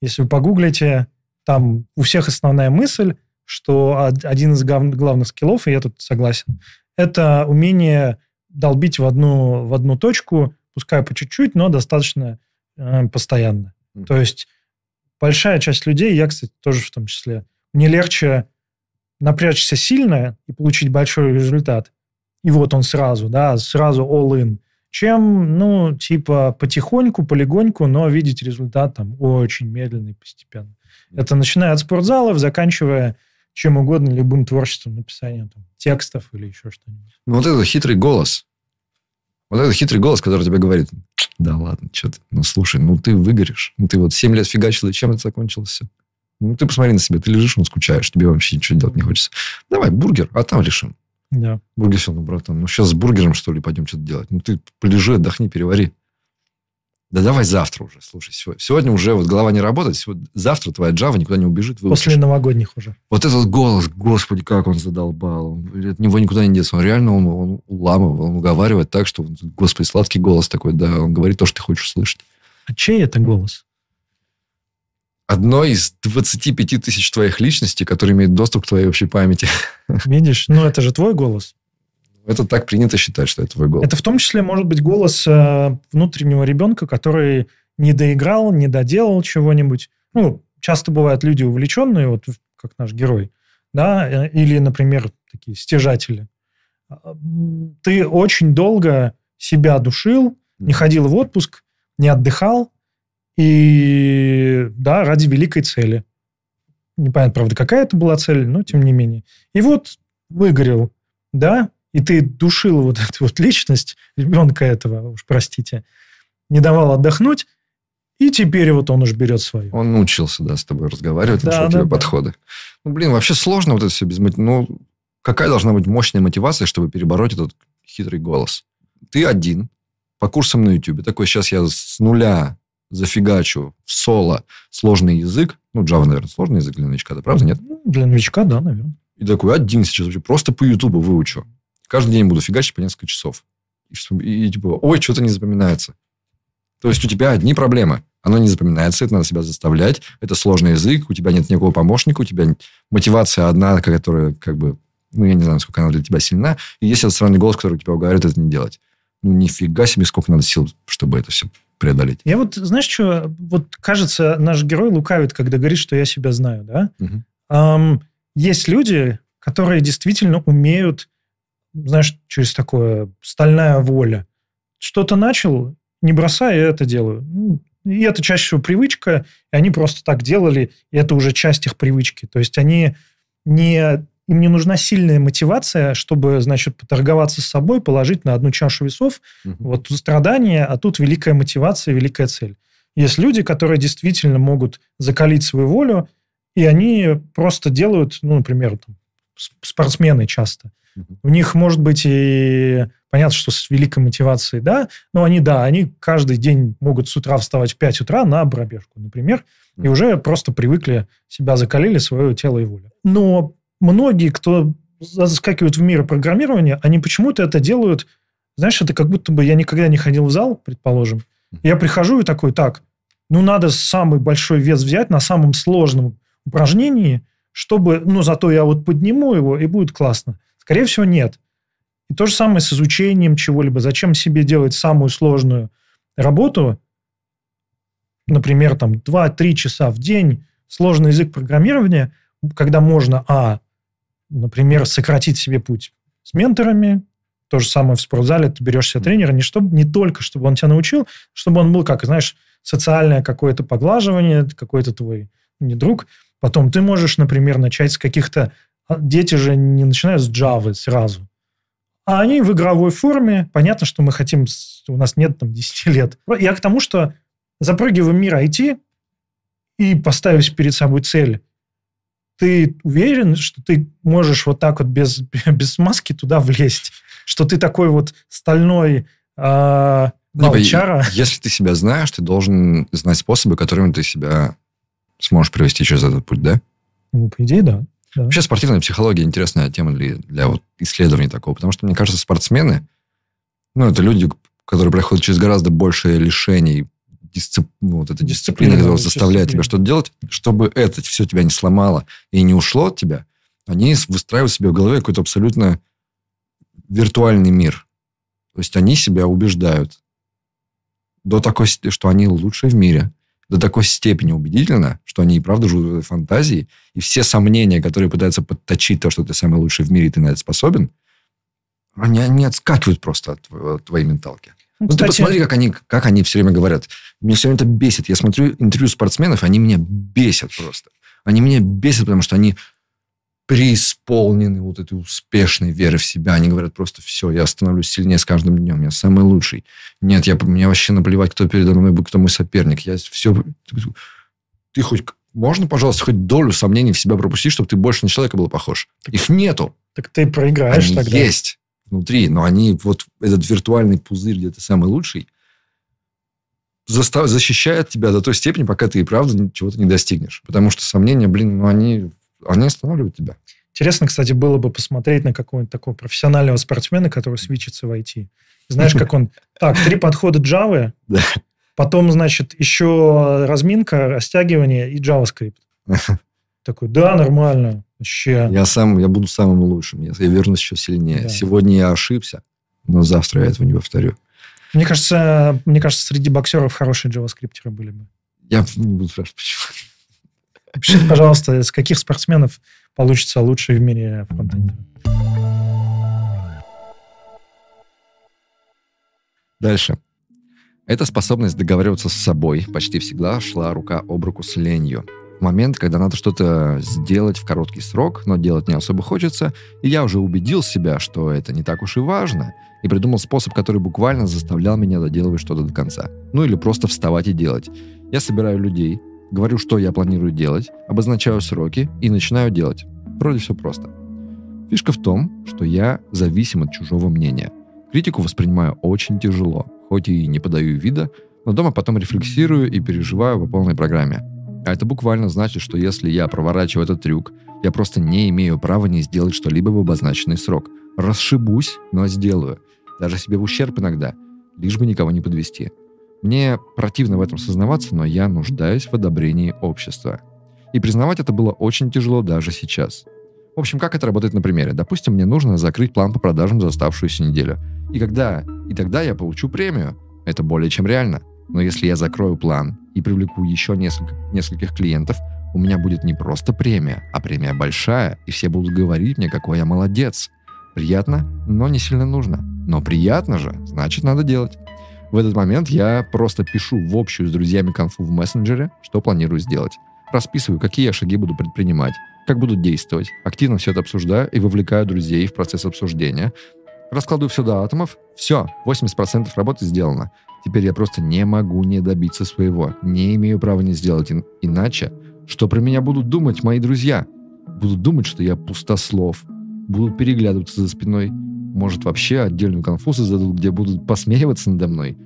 если вы погуглите, там у всех основная мысль, что од- один из главных скиллов, и я тут согласен, это умение долбить в одну, в одну точку, пускай по чуть-чуть, но достаточно э, постоянно. То есть большая часть людей, я, кстати, тоже в том числе, мне легче напрячься сильно и получить большой результат. И вот он сразу, да, сразу all-in, чем, ну, типа, потихоньку, полегоньку, но видеть результат там очень медленно и постепенно. Это начиная от спортзалов, заканчивая чем угодно, любым творчеством, написанием там, текстов или еще что-нибудь.
Ну, вот этот хитрый голос. Вот этот хитрый голос, который тебе говорит, да ладно, что ты, ну, слушай, ну, ты выгоришь. Ну, ты вот 7 лет фигачил, и чем это закончилось все? Ну, ты посмотри на себя, ты лежишь, ну, скучаешь, тебе вообще ничего делать не хочется. Давай, бургер, а там решим.
Да.
Бургер все, ну, братан, ну, сейчас с бургером, что ли, пойдем что-то делать? Ну, ты полежи, отдохни, перевари. Да давай завтра уже, слушай. Сегодня, уже вот голова не работает, сегодня, завтра твоя Java никуда не убежит, выучишь.
После новогодних уже.
Вот этот голос, господи, как он задолбал. Он- От него никуда не деться. Он реально он, он уламывает, он уговаривает так, что, господи, сладкий голос такой, да, он говорит то, что ты хочешь слышать.
А чей это голос?
Одно из 25 тысяч твоих личностей, которые имеют доступ к твоей общей памяти.
Видишь? Ну, это же твой голос.
Это так принято считать, что это твой голос.
Это в том числе может быть голос э, внутреннего ребенка, который не доиграл, не доделал чего-нибудь. Ну, часто бывают люди увлеченные, вот как наш герой, да, э, или, например, такие стяжатели. А, Ты очень долго себя душил, не ходил в отпуск, не отдыхал, и, да, ради великой цели. Непонятно, правда, какая это была цель, но тем не менее. И вот выгорел, да, и ты душил вот эту вот личность ребенка этого, уж простите, не давал отдохнуть, и теперь вот он уж берет свое.
Он научился, да, с тобой разговаривать,
Да,
нашел
да,
тебе
да.
подходы. Ну, блин, вообще сложно вот это все без мотив- Ну, какая должна быть мощная мотивация, чтобы перебороть этот хитрый голос? Ты один, по курсам на YouTube. Такой, сейчас я с нуля зафигачу в соло сложный язык. Ну, Java, наверное, сложный язык для новичка, да, правда, нет?
Ну, Для новичка, да, наверное.
И такой, один сейчас вообще просто по YouTube выучу. Каждый день буду фигачить по несколько часов. И, что- и, типа, ой, что-то не запоминается. То есть у тебя одни проблемы. Оно не запоминается, это надо себя заставлять. Это сложный язык, у тебя нет никакого помощника, у тебя мотивация одна, которая как бы, ну, я не знаю, насколько она для тебя сильна. И есть этот странный голос, который тебя уговаривает это не делать. Ну, нифига себе, сколько надо сил, чтобы это все преодолеть.
Я вот, знаешь, что, вот кажется, наш герой лукавит, когда говорит, что я себя знаю, да?
Мгм.
Ам, есть люди, которые действительно умеют, знаешь, через такое стальная воля. Что-то начал, не бросай, я это делаю. Ну, И это чаще всего привычка, и они просто так делали, и это уже часть их привычки. То есть они не, им не нужна сильная мотивация, чтобы, значит, поторговаться с собой, положить на одну чашу весов,
Мгм.
вот страдания, а тут великая мотивация, великая цель. Есть люди, которые действительно могут закалить свою волю, и они просто делают, ну, например, там, спортсмены часто. У них может быть и понятно, что с великой мотивацией, да, но они, да, они каждый день могут с утра вставать в 5 утра на пробежку, например, и уже просто привыкли, себя закалили, свое тело и волю. Но многие, кто заскакивают в мир программирования, они почему-то это делают, знаешь, это как будто бы я никогда не ходил в зал, предположим, я прихожу и такой, так, ну, надо самый большой вес взять на самом сложном упражнении, чтобы, ну, зато я вот подниму его, и будет классно. Скорее всего, нет. И то же самое с изучением чего-либо. Зачем себе делать самую сложную работу, например, там 2-3 часа в день, сложный язык программирования, когда можно, а, например, сократить себе путь с менторами, то же самое в спортзале, ты берешь себе тренера, не, чтобы, не только, чтобы он тебя научил, чтобы он был, как, знаешь, социальное какое-то поглаживание, какой-то твой не друг. Потом ты можешь, например, начать с каких-то... Дети же не начинают с Java сразу. А они в игровой форме. Понятно, что мы хотим... У нас нет там 10 лет. Я к тому, что запрыгиваем в мир IT и поставив перед собой цель, ты уверен, что ты можешь вот так вот без, без маски туда влезть? Что ты такой вот стальной э, волчара?
Если ты себя знаешь, ты должен знать способы, которыми ты себя сможешь провести через этот путь, да?
Ну, по идее, да. Да.
Вообще спортивная психология интересная тема для, для вот исследований такого, потому что, мне кажется, спортсмены, ну, это люди, которые проходят через гораздо больше лишений, дисцип... ну, вот эта дисциплина, которая заставляет тебя что-то делать, чтобы это все тебя не сломало и не ушло от тебя, они выстраивают себе в голове какой-то абсолютно виртуальный мир. То есть они себя убеждают до такой, что они лучшие в мире, до такой степени убедительно, что они и правда живут в этой фантазии, и все сомнения, которые пытаются подточить то, что ты самый лучший в мире, ты на это способен, они, они отскакивают просто от, от твоей менталки. Ну, ну ты посмотри, как они, как они все время говорят. Меня все время это бесит. Я смотрю интервью спортсменов, они меня бесят просто. Они меня бесят, потому что они преисполнены вот этой успешной веры в себя. Они говорят просто, все, я становлюсь сильнее с каждым днем, я самый лучший. Нет, я, мне вообще наплевать, кто передо мной, кто мой соперник. Я все... Ты хоть... Можно, пожалуйста, хоть долю сомнений в себя пропустить, чтобы ты больше на человека был похож? Так, Их нету.
Так ты проиграешь
Они
тогда.
есть внутри, но они, вот этот виртуальный пузырь, где ты самый лучший, застав, защищает тебя до той степени, пока ты и правда чего-то не достигнешь. Потому что сомнения, блин, ну они, они останавливают тебя.
Интересно, кстати, было бы посмотреть на какого-нибудь такого профессионального спортсмена, который свечится в IT. Знаешь, как он... Так, три подхода Java, потом, значит, еще разминка, растягивание и JavaScript. Такой, да, нормально. Вообще.
Я сам, я буду самым лучшим. Я, я вернусь еще сильнее. Да. Сегодня я ошибся, но завтра я этого не повторю.
Мне кажется, мне кажется, среди боксеров хорошие джаваскриптеры были бы.
Я не буду спрашивать, почему.
Пишите, пожалуйста, с каких спортсменов получится лучший в мире фронтендер.
Дальше. Эта способность договариваться с собой почти всегда шла рука об руку с ленью момент, когда надо что-то сделать в короткий срок, но делать не особо хочется, и я уже убедил себя, что это не так уж и важно, и придумал способ, который буквально заставлял меня доделывать что-то до конца. Ну или просто вставать и делать. Я собираю людей, говорю, что я планирую делать, обозначаю сроки и начинаю делать. Вроде все просто. Фишка в том, что я зависим от чужого мнения. Критику воспринимаю очень тяжело, хоть и не подаю вида, но дома потом рефлексирую и переживаю по полной программе. А это буквально значит, что если я проворачиваю этот трюк, я просто не имею права не сделать что-либо в обозначенный срок. Расшибусь, но сделаю. Даже себе в ущерб иногда, лишь бы никого не подвести. Мне противно в этом сознаваться, но я нуждаюсь в одобрении общества. И признавать это было очень тяжело даже сейчас. В общем, как это работает на примере? Допустим, мне нужно закрыть план по продажам за оставшуюся неделю. И когда? И тогда я получу премию. Это более чем реально. Но если я закрою план и привлеку еще несколько, нескольких клиентов, у меня будет не просто премия, а премия большая, и все будут говорить мне, какой я молодец. Приятно, но не сильно нужно. Но приятно же, значит, надо делать. В этот момент я просто пишу в общую с друзьями конфу в мессенджере, что планирую сделать. Расписываю, какие я шаги буду предпринимать, как буду действовать. Активно все это обсуждаю и вовлекаю друзей в процесс обсуждения. Раскладываю все до атомов. Все, 80% работы сделано. Теперь я просто не могу не добиться своего. Не имею права не сделать ин- иначе. Что про меня будут думать мои друзья? Будут думать, что я пустослов. Будут переглядываться за спиной. Может, вообще отдельную конфу создадут, где будут посмеиваться надо мной.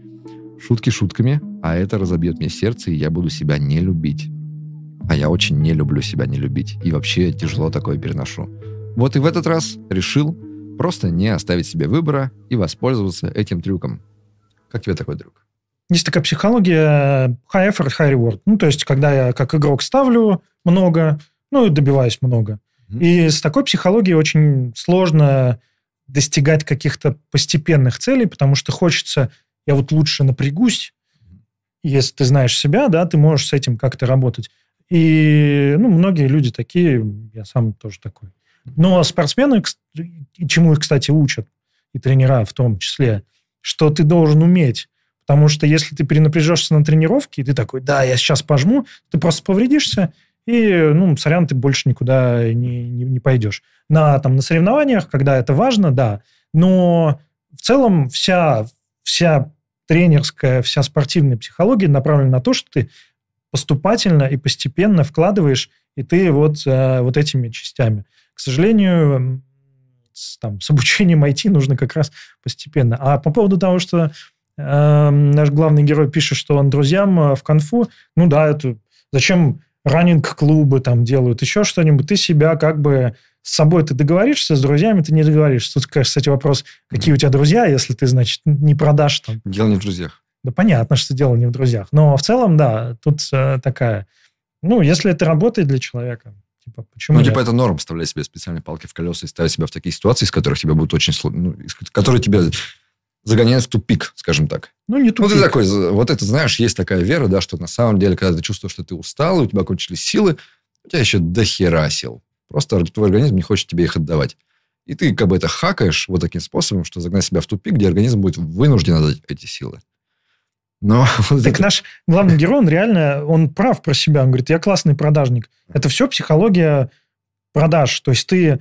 Шутки шутками, а это разобьет мне сердце, и я буду себя не любить. А я очень не люблю себя не любить. И вообще тяжело такое переношу. Вот и в этот раз решил просто не оставить себе выбора и воспользоваться этим трюком. Как тебе такой друг?
Есть такая психология high effort, high reward. Ну, то есть, когда я как игрок ставлю много, ну, и добиваюсь много. Mm-hmm. И с такой психологией очень сложно достигать каких-то постепенных целей, потому что хочется, я вот лучше напрягусь, если ты знаешь себя, да, ты можешь с этим как-то работать. И, ну, многие люди такие, я сам тоже такой. Но спортсмены, чему их, кстати, учат, и тренера в том числе, что ты должен уметь. Потому что если ты перенапряжешься на тренировке, и ты такой, да, я сейчас пожму, ты просто повредишься, и, ну, сорян, ты больше никуда не, не, не пойдешь. На, там, на соревнованиях, когда это важно, да, но в целом вся, вся тренерская, вся спортивная психология направлена на то, что ты поступательно и постепенно вкладываешь, и ты вот, э, вот этими частями. К сожалению, с, там, с обучением IT нужно как раз постепенно. А по поводу того, что э, наш главный герой пишет, что он друзьям э, в конфу, ну да, это зачем раннинг-клубы там делают, еще что-нибудь, ты себя как бы с собой ты договоришься, с друзьями ты не договоришься. Тут, кстати, вопрос, какие у тебя друзья, если ты, значит, не продашь там.
Дело не в друзьях.
Да понятно, что дело не в друзьях. Но в целом, да, тут э, такая... Ну, если это работает для человека, типа, почему
Ну, типа, это норм, вставлять себе специальные палки в колеса и ставить себя в такие ситуации, из которых тебе будет очень сложно... Ну, которые тебя загоняют в тупик, скажем так.
Ну, не тупик.
Ну, ты такой, вот это, знаешь, есть такая вера, да, что на самом деле, когда ты чувствуешь, что ты устал, у тебя кончились силы, у тебя еще дохера сил. Просто твой организм не хочет тебе их отдавать. И ты как бы это хакаешь вот таким способом, что загнать себя в тупик, где организм будет вынужден отдать эти силы.
Но так это... наш главный герой, он реально, он прав про себя. Он говорит, я классный продажник. Это все психология продаж. То есть ты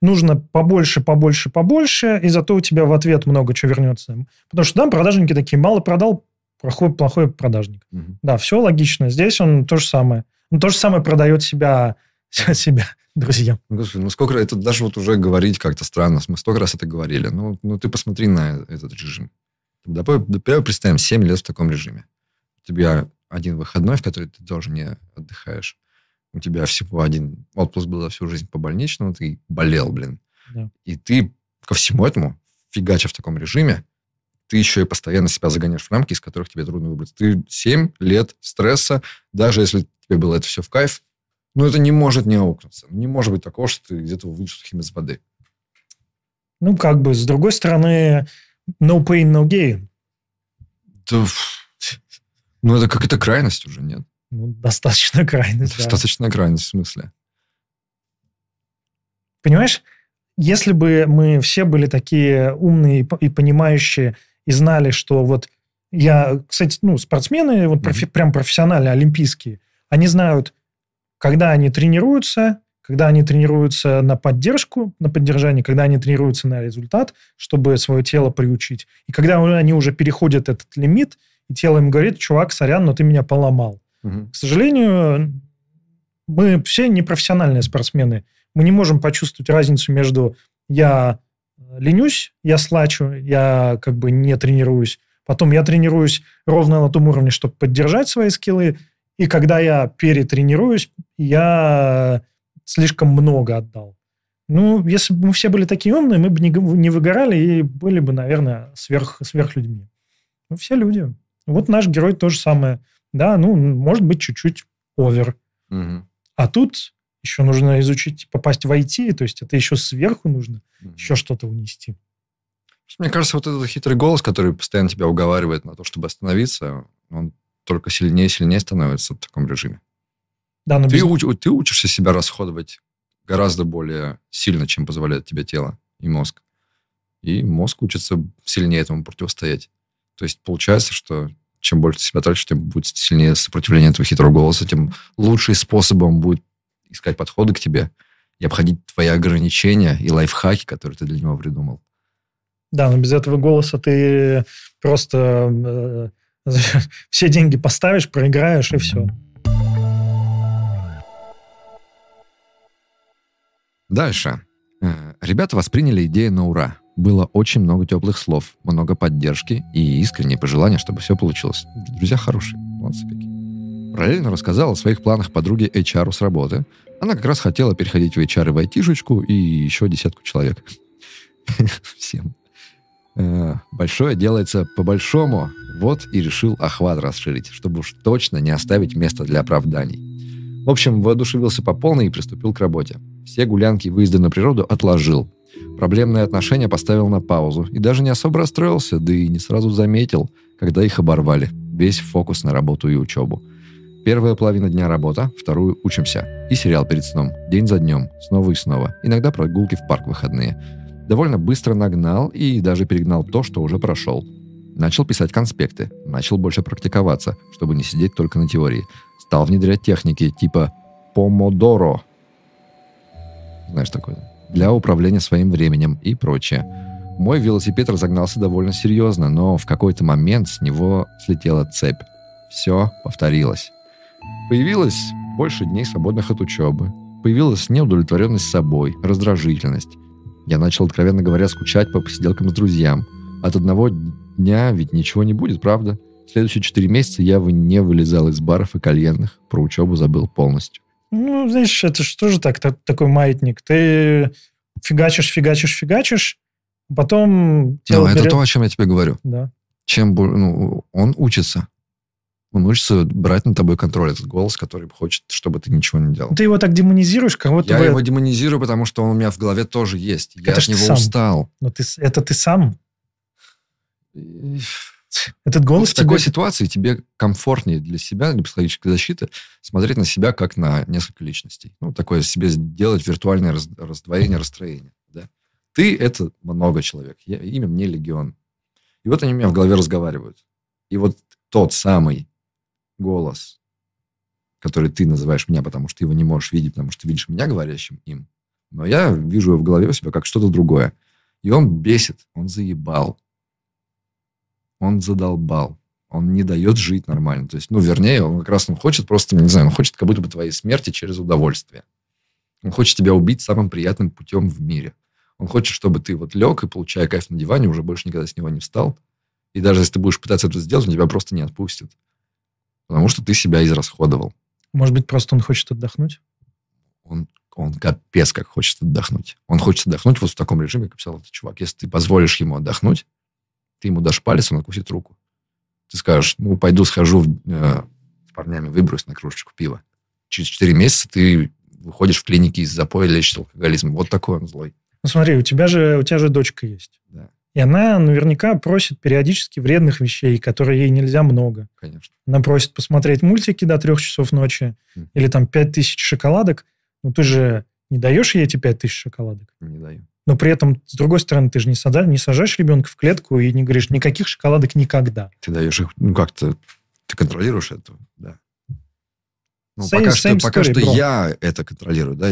нужно побольше, побольше, побольше, и зато у тебя в ответ много чего вернется. Потому что там продажники такие, мало продал, плохой, плохой продажник. Угу. Да, все логично. Здесь он то же самое. Он то же самое продает себя, себя друзьям.
Господи, ну сколько это даже вот уже говорить как-то странно. Мы столько раз это говорили. Ну, ну ты посмотри на этот режим. Давай, давай представим 7 лет в таком режиме. У тебя один выходной, в который ты тоже не отдыхаешь. У тебя всего один отпуск был за всю жизнь по больничному, ты болел, блин. Да. И ты ко всему этому, фигача в таком режиме, ты еще и постоянно себя загоняешь в рамки, из которых тебе трудно выбраться. Ты 7 лет стресса, даже если тебе было это все в кайф, ну, это не может не аукнуться. Не может быть такого, что ты где-то выйдешь сухим из воды.
Ну, как бы, с другой стороны, no pain, no gain.
Да, ну, это как-то крайность уже, нет?
Ну, достаточно крайность,
Достаточно
да.
крайность, в смысле?
Понимаешь, если бы мы все были такие умные и понимающие, и знали, что вот я, кстати, ну, спортсмены, вот mm-hmm. прям профессиональные, олимпийские, они знают, когда они тренируются, когда они тренируются на поддержку, на поддержание, когда они тренируются на результат, чтобы свое тело приучить. И когда они уже переходят этот лимит, и тело им говорит, чувак, сорян, но ты меня поломал. Угу. К сожалению, мы все непрофессиональные спортсмены. Мы не можем почувствовать разницу между я ленюсь, я слачу, я как бы не тренируюсь. Потом я тренируюсь ровно на том уровне, чтобы поддержать свои скиллы. И когда я перетренируюсь, я слишком много отдал. Ну, если бы мы все были такие умные, мы бы не, не выгорали и были бы, наверное, сверх, сверхлюдьми. Мы все люди. Вот наш герой то же самое. Да, ну, может быть, чуть-чуть овер. Угу. А тут еще нужно изучить, попасть в IT, то есть это еще сверху нужно угу. еще что-то унести.
Мне кажется, вот этот хитрый голос, который постоянно тебя уговаривает на то, чтобы остановиться, он только сильнее и сильнее становится в таком режиме. Да, но ты, без... уч, ты учишься себя расходовать гораздо более сильно, чем позволяет тебе тело и мозг. И мозг учится сильнее этому противостоять. То есть получается, что чем больше ты себя тратишь, тем будет сильнее сопротивление этого хитрого голоса, тем лучший способом будет искать подходы к тебе и обходить твои ограничения и лайфхаки, которые ты для него придумал.
Да, но без этого голоса ты просто э, все деньги поставишь, проиграешь и все.
Дальше. Э, ребята восприняли идею на ура. Было очень много теплых слов, много поддержки и искренние пожелания, чтобы все получилось. Друзья хорошие, молодцы какие. Параллельно рассказала о своих планах подруге HR с работы. Она как раз хотела переходить в HR и в айтишечку и еще десятку человек. Всем. Э, большое делается по-большому. Вот и решил охват расширить, чтобы уж точно не оставить места для оправданий. В общем, воодушевился по полной и приступил к работе. Все гулянки и выезды на природу отложил. Проблемные отношения поставил на паузу и даже не особо расстроился, да и не сразу заметил, когда их оборвали. Весь фокус на работу и учебу. Первая половина дня работа, вторую учимся. И сериал перед сном. День за днем. Снова и снова. Иногда прогулки в парк выходные. Довольно быстро нагнал и даже перегнал то, что уже прошел. Начал писать конспекты. Начал больше практиковаться, чтобы не сидеть только на теории. Стал внедрять техники типа помодоро. Знаешь такое? Для управления своим временем и прочее. Мой велосипед разогнался довольно серьезно, но в какой-то момент с него слетела цепь. Все повторилось. Появилось больше дней свободных от учебы. Появилась неудовлетворенность собой, раздражительность. Я начал, откровенно говоря, скучать по посиделкам с друзьям. От одного дня ведь ничего не будет, правда? Следующие четыре месяца я не вылезал из баров и кальянных. Про учебу забыл полностью.
Ну, знаешь, это что же так, такой маятник? Ты фигачишь, фигачишь, фигачишь, потом...
Ну, это берет... то, о чем я тебе говорю.
Да.
Чем ну, он учится. Он учится брать над тобой контроль. Этот голос, который хочет, чтобы ты ничего не делал.
Ты его так демонизируешь, как будто
Я
бы...
его демонизирую, потому что он у меня в голове тоже есть. Я
это
от него
сам.
устал.
Но ты, это ты сам. Этот голос
в тебе... такой ситуации тебе комфортнее для себя, для психологической защиты, смотреть на себя как на несколько личностей. Ну, такое себе сделать виртуальное раз... раздвоение, расстроение. Да? Ты — это много человек. Я, имя мне легион. И вот они у меня в голове разговаривают. И вот тот самый голос, который ты называешь меня, потому что ты его не можешь видеть, потому что ты видишь меня говорящим им. Но я вижу его в голове у себя как что-то другое. И он бесит, он заебал он задолбал. Он не дает жить нормально. То есть, ну, вернее, он как раз он хочет просто, не знаю, он хочет как будто бы твоей смерти через удовольствие. Он хочет тебя убить самым приятным путем в мире. Он хочет, чтобы ты вот лег и, получая кайф на диване, уже больше никогда с него не встал. И даже если ты будешь пытаться это сделать, он тебя просто не отпустит. Потому что ты себя израсходовал.
Может быть, просто он хочет отдохнуть?
Он, он капец как хочет отдохнуть. Он хочет отдохнуть вот в таком режиме, как писал этот чувак. Если ты позволишь ему отдохнуть, ты ему дашь палец, он откусит руку. Ты скажешь, ну, пойду схожу э, с парнями, выбрось на кружечку пива. Через 4 месяца ты выходишь в клинике из запоя, лечишь алкоголизм. Вот такой он злой.
Ну, смотри, у тебя же, у тебя же дочка есть.
Да.
И она наверняка просит периодически вредных вещей, которые ей нельзя много.
Конечно.
Она просит посмотреть мультики до трех часов ночи mm. или там пять тысяч шоколадок. Ну, ты же не даешь ей эти пять тысяч шоколадок?
Не даю.
Но при этом, с другой стороны, ты же не, сада, не сажаешь ребенка в клетку и не говоришь никаких шоколадок никогда.
Ты даешь их, ну как-то, ты контролируешь это, да. Ну,
same,
пока
same
что,
story,
пока что
bro.
я это контролирую, да.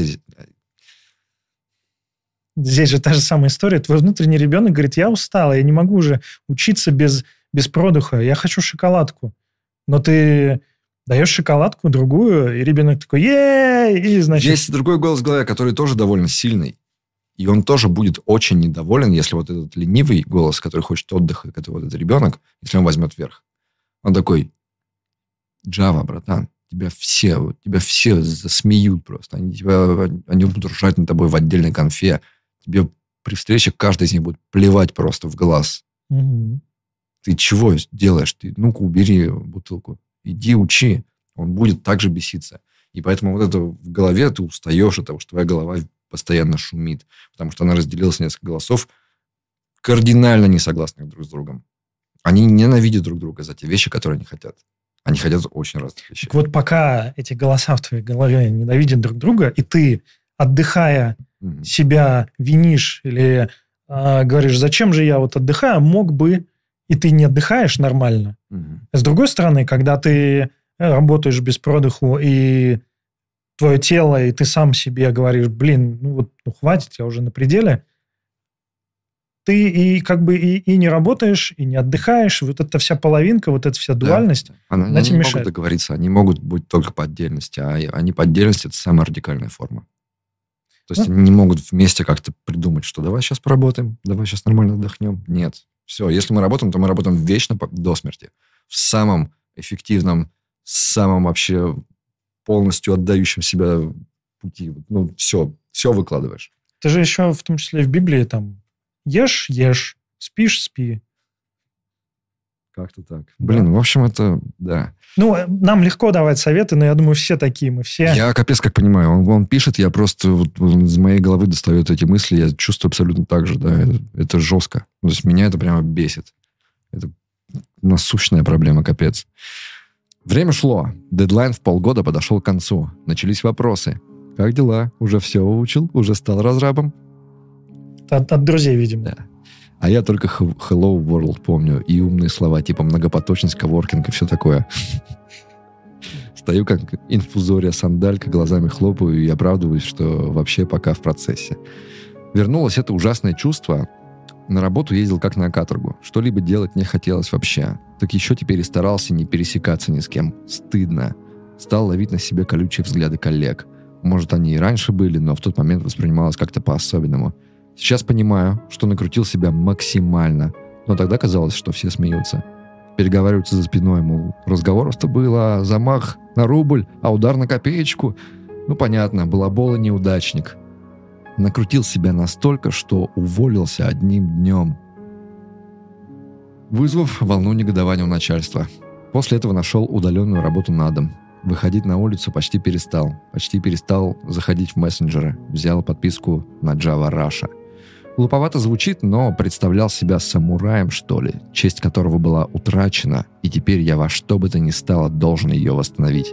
Здесь же та же самая история. Твой внутренний ребенок говорит, я устал, я не могу уже учиться без, без продуха, я хочу шоколадку. Но ты даешь шоколадку другую, и ребенок такой, ей, и значит...
Есть другой голос в голове, который тоже довольно сильный. И он тоже будет очень недоволен, если вот этот ленивый голос, который хочет отдыха, который вот этот ребенок, если он возьмет вверх. Он такой, Java, братан, тебя все, тебя все засмеют просто. Они, тебя, они будут ржать над тобой в отдельной конфе. Тебе при встрече каждый из них будет плевать просто в глаз.
Угу.
Ты чего делаешь? Ты, ну-ка, убери бутылку. Иди учи. Он будет также беситься. И поэтому вот это в голове ты устаешь от того, что твоя голова постоянно шумит, потому что она разделилась на несколько голосов, кардинально не согласных друг с другом. Они ненавидят друг друга за те вещи, которые они хотят. Они хотят очень разных вещей.
Так вот пока эти голоса в твоей голове ненавидят друг друга, и ты, отдыхая, себя винишь или э, говоришь, зачем же я вот отдыхаю, мог бы, и ты не отдыхаешь нормально.
Mm-hmm.
С другой стороны, когда ты работаешь без продыху и твое тело, и ты сам себе говоришь, блин, ну вот ну, хватит, я уже на пределе, ты и как бы и, и не работаешь, и не отдыхаешь. Вот эта вся половинка, вот эта вся дуальность,
да. она, она
они
не
мешает.
могут договориться, они могут быть только по отдельности, а они по отдельности это самая радикальная форма. То есть они не могут вместе как-то придумать, что давай сейчас поработаем, давай сейчас нормально отдохнем. Нет. Все, если мы работаем, то мы работаем вечно до смерти. В самом эффективном, самом вообще полностью отдающим себя пути. Ну, все, все выкладываешь.
Ты же еще, в том числе в Библии, там, ешь, ешь, спишь, спи.
Как-то так. Блин, в общем, это, да.
Ну, нам легко давать советы, но я думаю, все такие, мы все...
Я капец как понимаю. Он, он пишет, я просто вот из моей головы достает эти мысли, я чувствую абсолютно так же, да. Это, это жестко. То есть меня это прямо бесит. Это насущная проблема, капец. Время шло. Дедлайн в полгода подошел к концу. Начались вопросы. Как дела? Уже все выучил? Уже стал разрабом?
От, от друзей, видимо.
Да. А я только Hello World помню и умные слова, типа многопоточность, коворкинг и все такое. Стою как инфузория сандалька, глазами хлопаю и оправдываюсь, что вообще пока в процессе. Вернулось это ужасное чувство. На работу ездил как на каторгу. Что-либо делать не хотелось вообще. Так еще теперь и старался не пересекаться ни с кем. Стыдно. Стал ловить на себе колючие взгляды коллег. Может, они и раньше были, но в тот момент воспринималось как-то по-особенному. Сейчас понимаю, что накрутил себя максимально, но тогда казалось, что все смеются. Переговариваются за спиной, мол, разговоров-то было, замах на рубль, а удар на копеечку. Ну, понятно, балабол и неудачник. Накрутил себя настолько, что уволился одним днем. Вызвав волну негодования у начальства. После этого нашел удаленную работу на дом. Выходить на улицу почти перестал. Почти перестал заходить в мессенджеры. Взял подписку на Java Russia – Глуповато звучит, но представлял себя самураем, что ли, честь которого была утрачена, и теперь я во что бы то ни стало должен ее восстановить.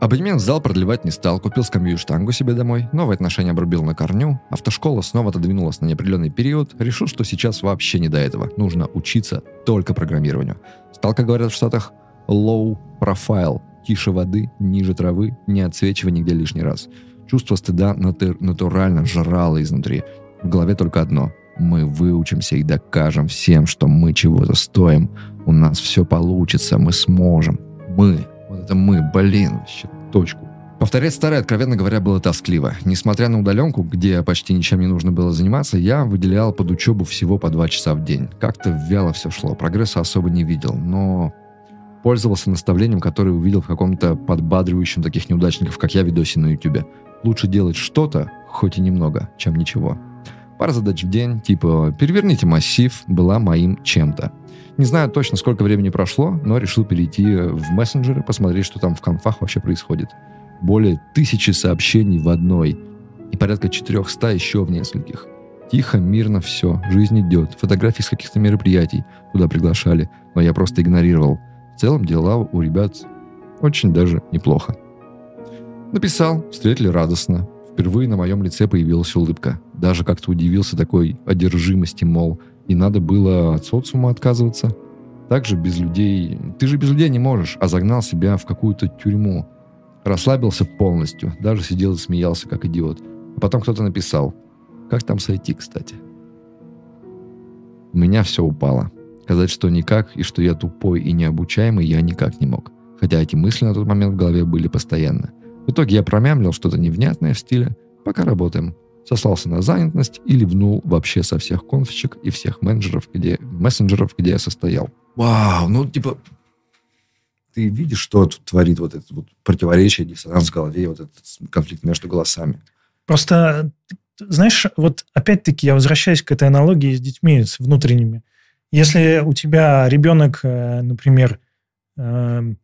Абонемент в зал продлевать не стал, купил скамью и штангу себе домой, новые отношения обрубил на корню, автошкола снова отодвинулась на неопределенный период, решил, что сейчас вообще не до этого, нужно учиться только программированию. Стал, как говорят в Штатах, low profile, тише воды, ниже травы, не отсвечивая нигде лишний раз. Чувство стыда натур- натурально жрало изнутри. В голове только одно. Мы выучимся и докажем всем, что мы чего-то стоим. У нас все получится, мы сможем. Мы. Вот это мы, блин, вообще точку. Повторять старое, откровенно говоря, было тоскливо. Несмотря на удаленку, где почти ничем не нужно было заниматься, я выделял под учебу всего по два часа в день. Как-то вяло все шло, прогресса особо не видел, но пользовался наставлением, которое увидел в каком-то подбадривающем таких неудачников, как я, видосе на ютубе. Лучше делать что-то, хоть и немного, чем ничего. Пара задач в день, типа «переверните массив» была моим чем-то. Не знаю точно, сколько времени прошло, но решил перейти в мессенджеры, посмотреть, что там в конфах вообще происходит. Более тысячи сообщений в одной и порядка 400 еще в нескольких. Тихо, мирно все, жизнь идет, фотографии с каких-то мероприятий, куда приглашали, но я просто игнорировал. В целом дела у ребят очень даже неплохо. Написал, встретили радостно, Впервые на моем лице появилась улыбка. Даже как-то удивился такой одержимости, мол, и надо было от социума отказываться. Также без людей... Ты же без людей не можешь, а загнал себя в какую-то тюрьму. Расслабился полностью, даже сидел и смеялся, как идиот. А потом кто-то написал. Как там сойти, кстати? У меня все упало. Сказать, что никак, и что я тупой и необучаемый, я никак не мог. Хотя эти мысли на тот момент в голове были постоянно. В итоге я промямлил что-то невнятное в стиле «пока работаем». Сослался на занятость и ливнул вообще со всех конфичек и всех менеджеров, где, мессенджеров, где я состоял. Вау, ну типа ты видишь, что тут творит вот это вот противоречие, диссонанс в голове, вот этот конфликт между голосами.
Просто, знаешь, вот опять-таки я возвращаюсь к этой аналогии с детьми, с внутренними. Если у тебя ребенок, э, например, э,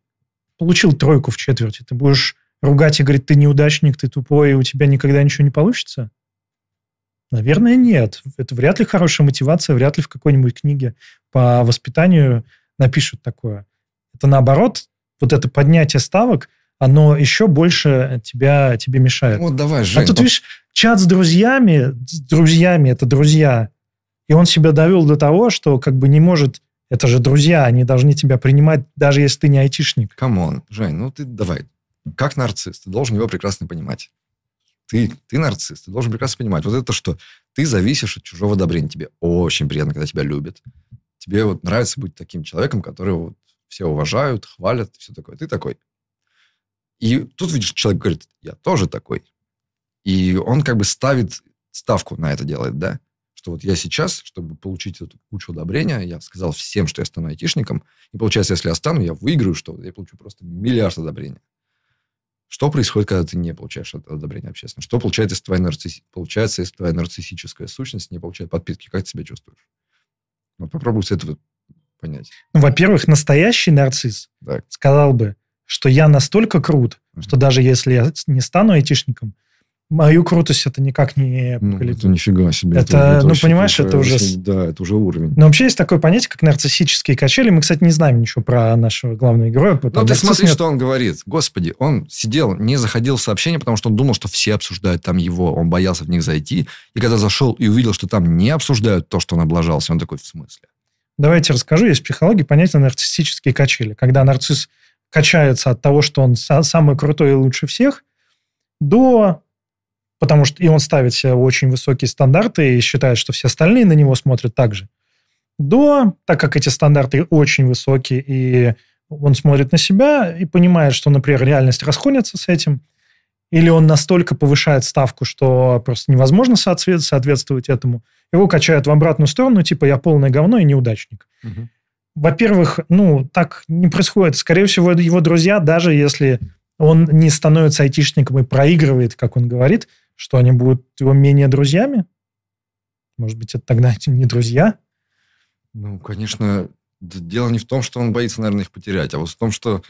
получил тройку в четверти, ты будешь ругать и говорить, ты неудачник, ты тупой, и у тебя никогда ничего не получится? Наверное, нет. Это вряд ли хорошая мотивация, вряд ли в какой-нибудь книге по воспитанию напишут такое. Это наоборот, вот это поднятие ставок, оно еще больше тебя, тебе мешает.
Вот давай, Жень.
А тут, видишь, чат с друзьями, с друзьями, это друзья. И он себя довел до того, что как бы не может... Это же друзья, они должны тебя принимать, даже если ты не айтишник.
Come on, Жень, ну ты давай, как нарцисс, ты должен его прекрасно понимать. Ты, ты нарцисс, ты должен прекрасно понимать. Вот это что? Ты зависишь от чужого одобрения. Тебе очень приятно, когда тебя любят. Тебе вот нравится быть таким человеком, который вот все уважают, хвалят, все такое. Ты такой. И тут, видишь, человек говорит, я тоже такой. И он как бы ставит ставку на это делает, да? Что вот я сейчас, чтобы получить эту кучу одобрения, я сказал всем, что я стану айтишником. И получается, если я стану, я выиграю, что я получу просто миллиард одобрения. Что происходит, когда ты не получаешь одобрения общественного? Что получается, если твоя, нарцисс... получается, если твоя нарциссическая сущность не получает подпитки? Как ты себя чувствуешь? Вот попробуй с этого понять.
Ну, во-первых, настоящий нарцисс
Так.
сказал бы, что я настолько крут, что даже если я не стану айтишником, мою крутость это никак не
Ну, это нифига себе.
Это, ну,
вообще
понимаешь, это уже
Да, это уже уровень.
Но вообще есть такое понятие, как нарциссические качели. Мы, кстати, не знаем ничего про нашего главного героя.
Ну, ты смотри,
нет.
что он говорит. Господи, он сидел, не заходил в сообщения, потому что он думал, что все обсуждают там его. Он боялся в них зайти. И когда зашел и увидел, что там не обсуждают то, что он облажался, он такой, в смысле?
Давайте расскажу. Есть в психологии понятие нарциссические качели. Когда нарцисс качается от того, что он са- самый крутой и лучше всех, до... Потому что и он ставит себе очень высокие стандарты и считает, что все остальные на него смотрят так же. До, так как эти стандарты очень высокие, и он смотрит на себя и понимает, что, например, реальность расходится с этим, или он настолько повышает ставку, что просто невозможно соответ- соответствовать этому, его качают в обратную сторону, типа я полное говно и неудачник. Во-первых, ну, так не происходит. Скорее всего, его друзья, даже если он не становится айтишником и проигрывает, как он говорит, что они будут его менее друзьями? Может быть, это тогда не друзья?
Ну, конечно, дело не в том, что он боится, наверное, их потерять, а вот в том, что,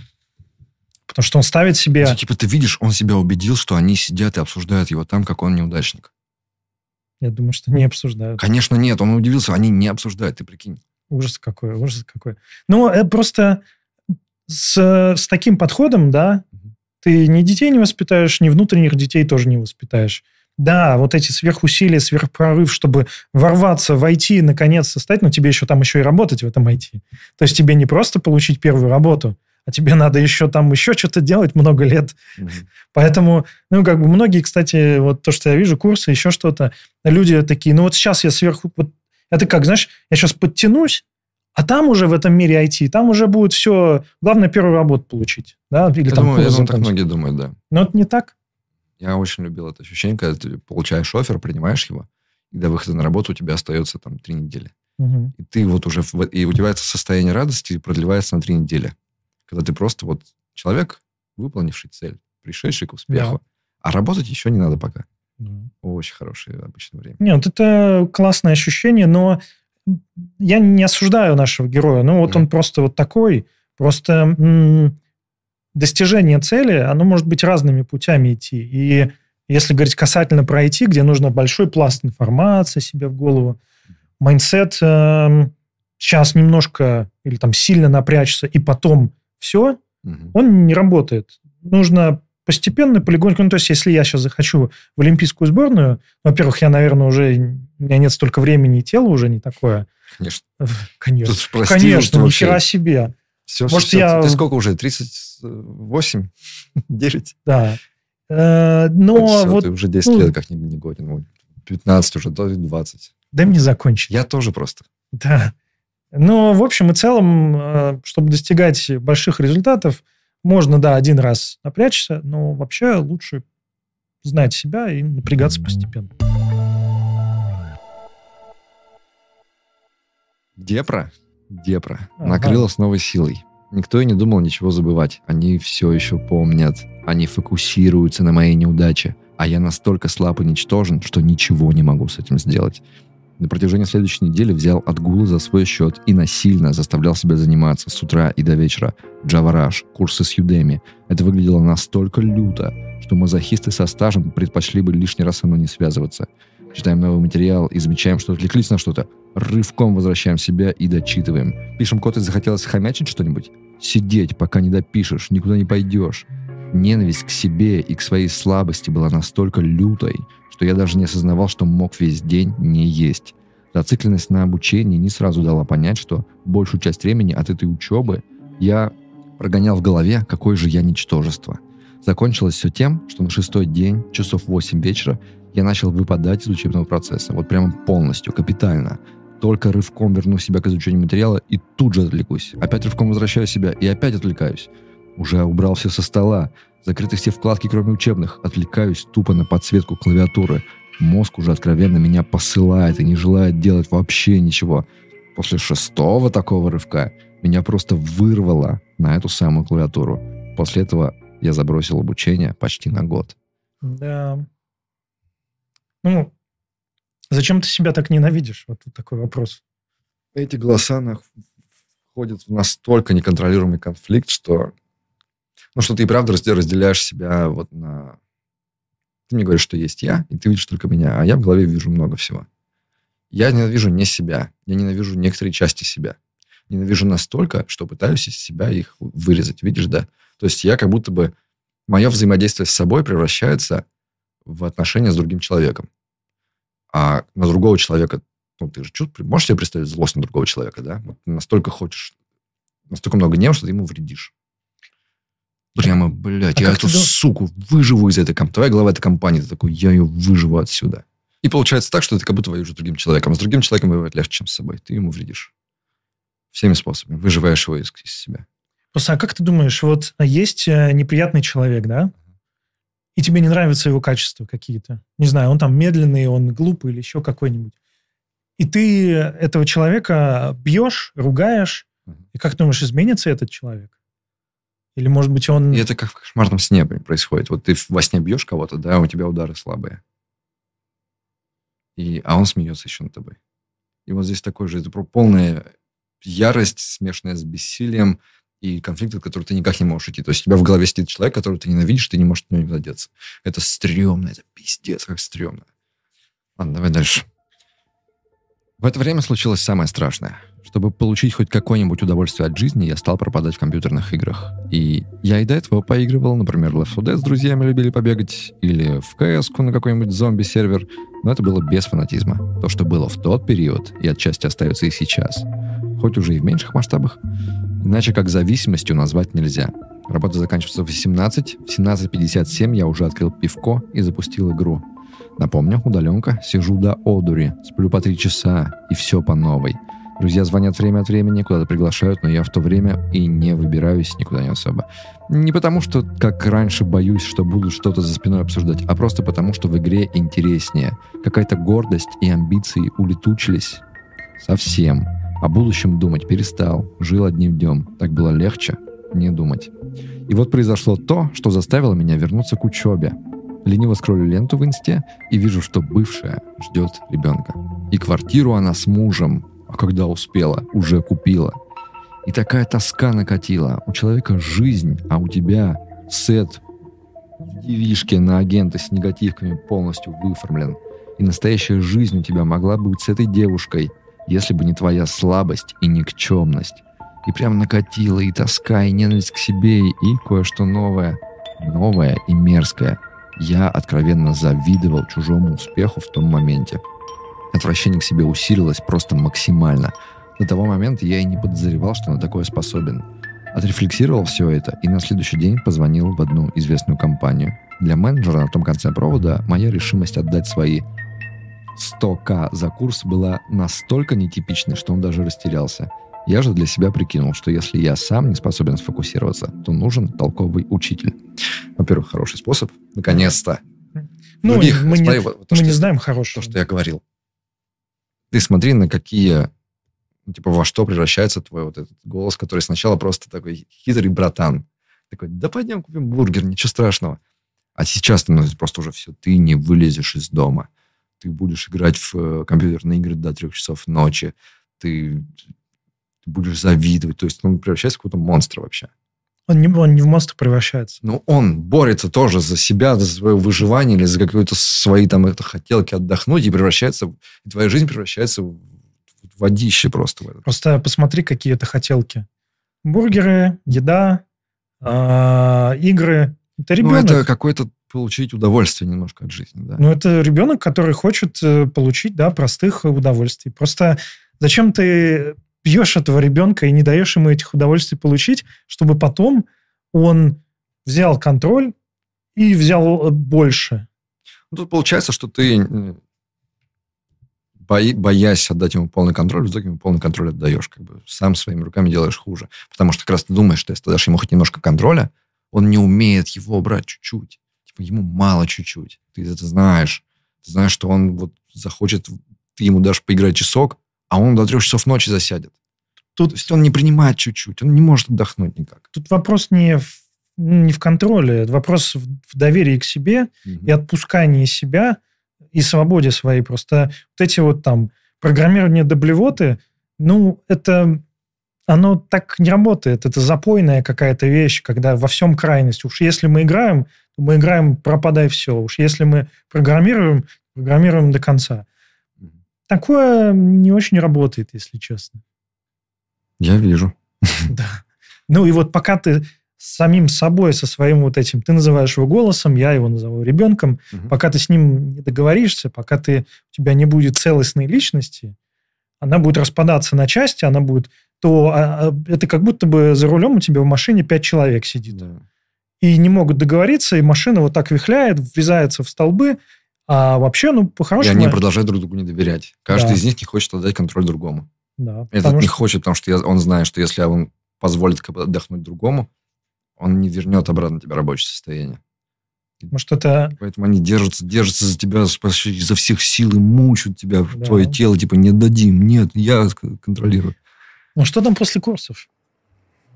Потому что он ставит себе...
ну, типа, ты видишь, он себя убедил, что они сидят и обсуждают его там, как он неудачник.
Я думаю, что не обсуждают.
Конечно, нет, он удивился, они не обсуждают, ты прикинь.
Ужас какой, ужас какой. Ну, э, просто с, с таким подходом, да. Ты ни детей не воспитаешь, ни внутренних детей тоже не воспитаешь. Да, вот эти сверхусилия, сверхпрорыв, чтобы ворваться в IT, наконец-то стать, но тебе еще там еще и работать в этом IT. То есть тебе не просто получить первую работу, а тебе надо еще там еще что-то делать много лет.
Мгм.
Поэтому, ну, как бы многие, кстати, вот то, что я вижу, курсы, еще что-то, люди такие, ну, вот сейчас я сверху... Вот, это как, знаешь, я сейчас подтянусь, а там уже в этом мире IT, там уже будет все... Главное, первую работу получить. Да? Или
Я
там
думаю, я думаю, так многие думают, да.
Но это не так.
Я очень любил это ощущение, когда ты получаешь офер, принимаешь его, и до выхода на работу у тебя остается там три недели.
Мгм.
И ты вот уже... И у тебя это состояние радости продлевается на три недели. Когда ты просто вот человек, выполнивший цель, пришедший к успеху. А работать еще не надо пока.
Да.
Очень хорошее обычное время.
Нет, это классное ощущение, но я не осуждаю нашего героя. Ну, вот
Мгм.
он просто вот такой. Просто м, достижение цели, оно может быть разными путями идти. И если говорить касательно про IT, где нужно большой пласт информации себе в голову, mindset эм, сейчас немножко или там сильно напрячься, и потом все,
Мгм.
он не работает. Нужно постепенно, полегоньку. Ну, то есть, если я сейчас захочу в олимпийскую сборную, во-первых, я, наверное, уже... У меня нет столько времени и тела уже не такое.
Конечно.
Конечно.
Тут прости,
Конечно, ни хера себе.
Все,
Может,
все,
я-
Ты сколько уже? 38? 9?
Да. Э, Но
Всё,
вот
Ты уже 10
ну-
лет как не, не годен. Вот 15 уже, то и 20.
дай мне закончить.
Я тоже просто.
Да. Но, в общем и целом, э, чтобы достигать больших результатов, можно, да, один раз напрячься, но вообще лучше знать себя и напрягаться постепенно.
Депра, Депра,
Ага.
накрыла с новой силой. Никто и не думал ничего забывать. Они все еще помнят. Они фокусируются на моей неудаче. А я настолько слаб и ничтожен, что ничего не могу с этим сделать. На протяжении следующей недели взял отгулы за свой счет и насильно заставлял себя заниматься с утра и до вечера. Rush, курсы с Udemy. Это выглядело настолько люто, что мазохисты со стажем предпочли бы лишний раз со мной не связываться. Читаем новый материал и замечаем, что отвлеклись на что-то. Рывком возвращаем себя и дочитываем. Пишем код и захотелось хомячить что-нибудь? Сидеть, пока не допишешь, никуда не пойдешь. Ненависть к себе и к своей слабости была настолько лютой, что я даже не осознавал, что мог весь день не есть. Зацикленность на обучении не сразу дала понять, что большую часть времени от этой учебы я прогонял в голове, какое же я ничтожество. Закончилось все тем, что на шестой день, часов 8 вечера, я начал выпадать из учебного процесса. Вот прямо полностью, капитально. Только рывком верну себя к изучению материала и тут же отвлекусь. Опять рывком возвращаю себя и опять отвлекаюсь. Уже убрал все со стола. Закрыты все вкладки, кроме учебных. Отвлекаюсь тупо на подсветку клавиатуры. Мозг уже откровенно меня посылает и не желает делать вообще ничего. После шестого такого рывка меня просто вырвало на эту самую клавиатуру. После этого я забросил обучение почти на год.
Да. Ну, зачем ты себя так ненавидишь? Вот такой вопрос.
Эти голоса на... входит в настолько неконтролируемый конфликт, что, ну, что ты и правда разделяешь себя вот на... Ты мне говоришь, что есть я, и ты видишь только меня, а я в голове вижу много всего. Я ненавижу не себя, я ненавижу некоторые части себя. Ненавижу настолько, что пытаюсь из себя их вырезать, видишь, да? То есть я как будто бы... Мое взаимодействие с собой превращается в отношения с другим человеком. А на другого человека ну, ты же чуть, можешь себе представить злость на другого человека, да? Вот настолько хочешь, настолько много гнева, что ты ему вредишь. Прямо, блядь, а я эту дум... суку выживу из этой компании. Твоя глава этой компании, ты такой, я ее выживу отсюда. И получается так, что ты как будто воюешь с другим человеком. А с другим человеком воевать легче, чем с собой. Ты ему вредишь. Всеми способами. Выживаешь его из, из себя.
Просто, а как ты думаешь, вот есть э, неприятный человек, да? И тебе не нравятся его качества какие-то. Не знаю, он там медленный, он глупый или еще какой-нибудь. И ты этого человека бьешь, ругаешь, и как думаешь, изменится этот человек? Или, может быть, он...
И это как в кошмарном сне происходит. Вот ты во сне бьешь кого-то, да, у тебя удары слабые. И, а он смеется еще над тобой. И вот здесь такой же, это полная ярость, смешанная с бессилием, и конфликт, от которого ты никак не можешь идти. То есть у тебя в голове сидит человек, которого ты ненавидишь, ты не можешь от него деться. Это стрёмно, это пиздец, как стрёмно. Ладно, давай дальше. В это время случилось самое страшное. Чтобы получить хоть какое-нибудь удовольствие от жизни, я стал пропадать в компьютерных играх. И я и до этого поигрывал, например, Left 4 Dead с друзьями любили побегать, или в cs на какой-нибудь зомби-сервер, но это было без фанатизма. То, что было в тот период, и отчасти остается и сейчас. Хоть уже и в меньших масштабах, иначе как зависимостью назвать нельзя. Работа заканчивается в 18, в 17.57 я уже открыл пивко и запустил игру. Напомню, удаленка, сижу до одури, сплю по три часа, и все по новой. Друзья звонят время от времени, куда-то приглашают, но я в то время и не выбираюсь никуда не особо. Не потому, что, как раньше, боюсь, что буду что-то за спиной обсуждать, а просто потому, что в игре интереснее. Какая-то гордость и амбиции улетучились. Совсем. О будущем думать перестал. Жил одним днем. Так было легче не думать. И вот произошло то, что заставило меня вернуться к учебе. Лениво скроллю ленту в инсте и вижу, что бывшая ждет ребенка. И квартиру она с мужем, а когда успела, уже купила. И такая тоска накатила. У человека жизнь, а у тебя сет в девишке на агента с негативками полностью выформлен. И настоящая жизнь у тебя могла быть с этой девушкой, если бы не твоя слабость и никчемность. И прям накатила и тоска, и ненависть к себе, и кое-что новое. Новое и мерзкое – я откровенно завидовал чужому успеху в том моменте. Отвращение к себе усилилось просто максимально. До того момента я и не подозревал, что на такое способен. Отрефлексировал все это и на следующий день позвонил в одну известную компанию. Для менеджера на том конце провода моя решимость отдать свои 100к за курс была настолько нетипичной, что он даже растерялся – я же для себя прикинул, что если я сам не способен сфокусироваться, то нужен толковый учитель. Во-первых, хороший способ. Наконец-то.
Ну, Других, мы, смотри, не, вот, мы что, не знаем хорошего.
То, что я говорил. Ты смотри, на какие ну, типа, во что превращается твой вот этот голос, который сначала просто такой хитрый братан. Такой, да пойдем купим бургер, ничего страшного. А сейчас становится просто уже все, ты не вылезешь из дома. Ты будешь играть в э, компьютерные игры до трех часов ночи. Ты ты будешь завидовать. То есть он превращается в какого-то монстра вообще.
Он не, он не в монстр превращается.
Ну, он борется тоже за себя, за свое выживание или за какие-то свои там это хотелки отдохнуть и превращается, и твоя жизнь превращается в водище просто.
Просто посмотри, какие это хотелки. Бургеры, еда, э, игры. Это ребенок.
Ну, это какой-то получить удовольствие немножко от жизни, да.
Ну, это ребенок, который хочет э, получить, да, простых удовольствий. Просто зачем ты бьешь этого ребенка и не даешь ему этих удовольствий получить, чтобы потом он взял контроль и взял э, больше.
Ну, тут получается, что ты, бои, боясь отдать ему полный контроль, в итоге ему полный контроль отдаешь. Как бы сам своими руками делаешь хуже. Потому что как раз ты думаешь, что если ты дашь ему хоть немножко контроля, он не умеет его брать чуть-чуть. Ему мало чуть-чуть. Ты это знаешь. Ты знаешь, что он вот захочет, ты ему дашь поиграть часок, а он до трех часов ночи засядет. Тут, То есть он не принимает чуть-чуть, он не может отдохнуть никак.
Тут вопрос не в, не в контроле, вопрос в, в доверии к себе угу. и отпускании себя и свободе своей. Просто вот эти вот там программирование доблевоты, ну, это оно так не работает. Это запойная какая-то вещь, когда во всем крайность. Уж если мы играем, мы играем пропадай все. Уж если мы программируем, программируем до конца. Такое не очень работает, если честно.
Я вижу.
Да. Ну и вот пока ты с самим собой, со своим вот этим, ты называешь его голосом, я его назову ребенком, угу. пока ты с ним не договоришься, пока ты, у тебя не будет целостной личности, она будет распадаться на части, она будет то а, а, это как будто бы за рулем у тебя в машине пять человек сидит. Да. И не могут договориться, и машина вот так вихляет, врезается в столбы, а вообще, ну, по-хорошему...
И они продолжают друг другу не доверять. Каждый да. из них не хочет отдать контроль другому.
Да,
Этот не что... хочет, потому что он знает, что если он позволит отдохнуть другому, он не вернет обратно тебе рабочее состояние.
Может, это...
Поэтому они держатся, держатся за тебя изо всех сил и мучают тебя, да. твое тело, типа, не дадим, нет, я контролирую.
Ну, что там после курсов?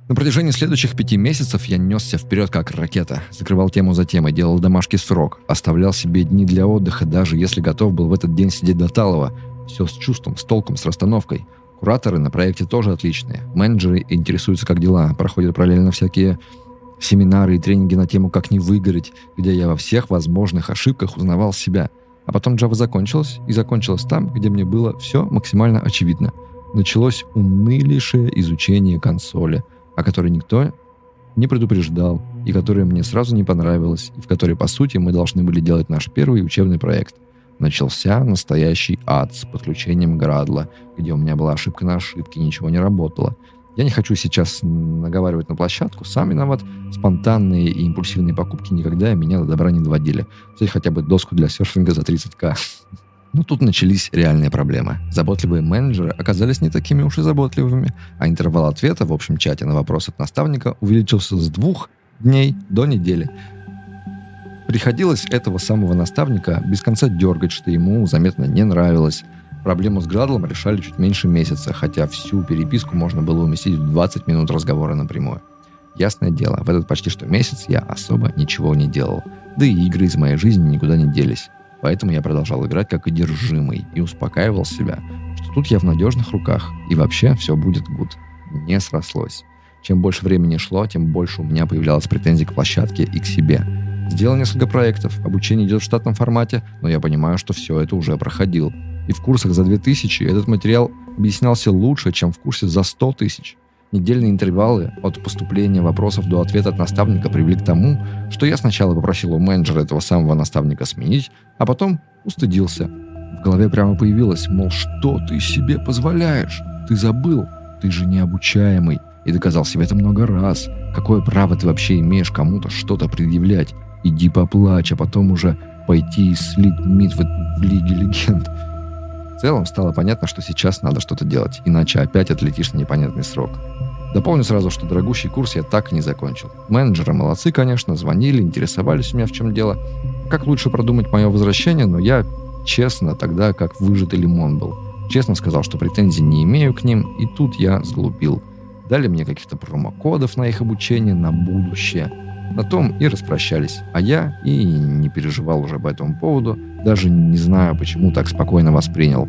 На протяжении следующих пяти месяцев я несся вперед как ракета, закрывал тему за темой, делал домашний срок, оставлял себе дни для отдыха, даже если готов был в этот день сидеть до талого. Все с чувством, с толком, с расстановкой. Кураторы на проекте тоже отличные. Менеджеры интересуются, как дела, проходят параллельно всякие семинары и тренинги на тему «Как не выгореть», где я во всех возможных ошибках узнавал себя. А потом Java закончилась, и закончилась там, где мне было все максимально очевидно. Началось унылейшее изучение консоли, о которой никто не предупреждал, и которая мне сразу не понравилась, и в которой, по сути, мы должны были делать наш первый учебный проект. Начался настоящий ад с подключением Градла, где у меня была ошибка на ошибке, ничего не работало – я не хочу сейчас наговаривать на площадку, сам виноват. Спонтанные и импульсивные покупки никогда меня до добра не доводили. Взять хотя бы доску для серфинга за 30к. Но тут начались реальные проблемы. Заботливые менеджеры оказались не такими уж и заботливыми, а интервал ответа в общем чате на вопрос от наставника увеличился с двух дней до недели. Приходилось этого самого наставника без конца дергать, что ему заметно не нравилось. Проблему с Градлом решали чуть меньше месяца, хотя всю переписку можно было уместить в 20 минут разговора напрямую. Ясное дело, в этот почти что месяц я особо ничего не делал. Да и игры из моей жизни никуда не делись. Поэтому я продолжал играть как одержимый и успокаивал себя, что тут я в надежных руках, и вообще все будет гуд. Не срослось. Чем больше времени шло, тем больше у меня появлялось претензий к площадке и к себе. Сделал несколько проектов, обучение идет в штатном формате, но я понимаю, что все это уже проходил и в курсах за 2000 этот материал объяснялся лучше, чем в курсе за 100 тысяч. Недельные интервалы от поступления вопросов до ответа от наставника привели к тому, что я сначала попросил у менеджера этого самого наставника сменить, а потом устыдился. В голове прямо появилось, мол, что ты себе позволяешь? Ты забыл, ты же необучаемый. И доказал себе это много раз. Какое право ты вообще имеешь кому-то что-то предъявлять? Иди поплачь, а потом уже пойти и слить мид в, в Лиге Легенд. В целом стало понятно, что сейчас надо что-то делать, иначе опять отлетишь на непонятный срок. Дополню сразу, что дорогущий курс я так и не закончил. Менеджеры молодцы, конечно, звонили, интересовались у меня в чем дело. Как лучше продумать мое возвращение, но я честно тогда как выжатый лимон был. Честно сказал, что претензий не имею к ним, и тут я сглупил. Дали мне каких-то промокодов на их обучение на будущее. На том и распрощались. А я и не переживал уже по этому поводу, даже не знаю, почему так спокойно воспринял.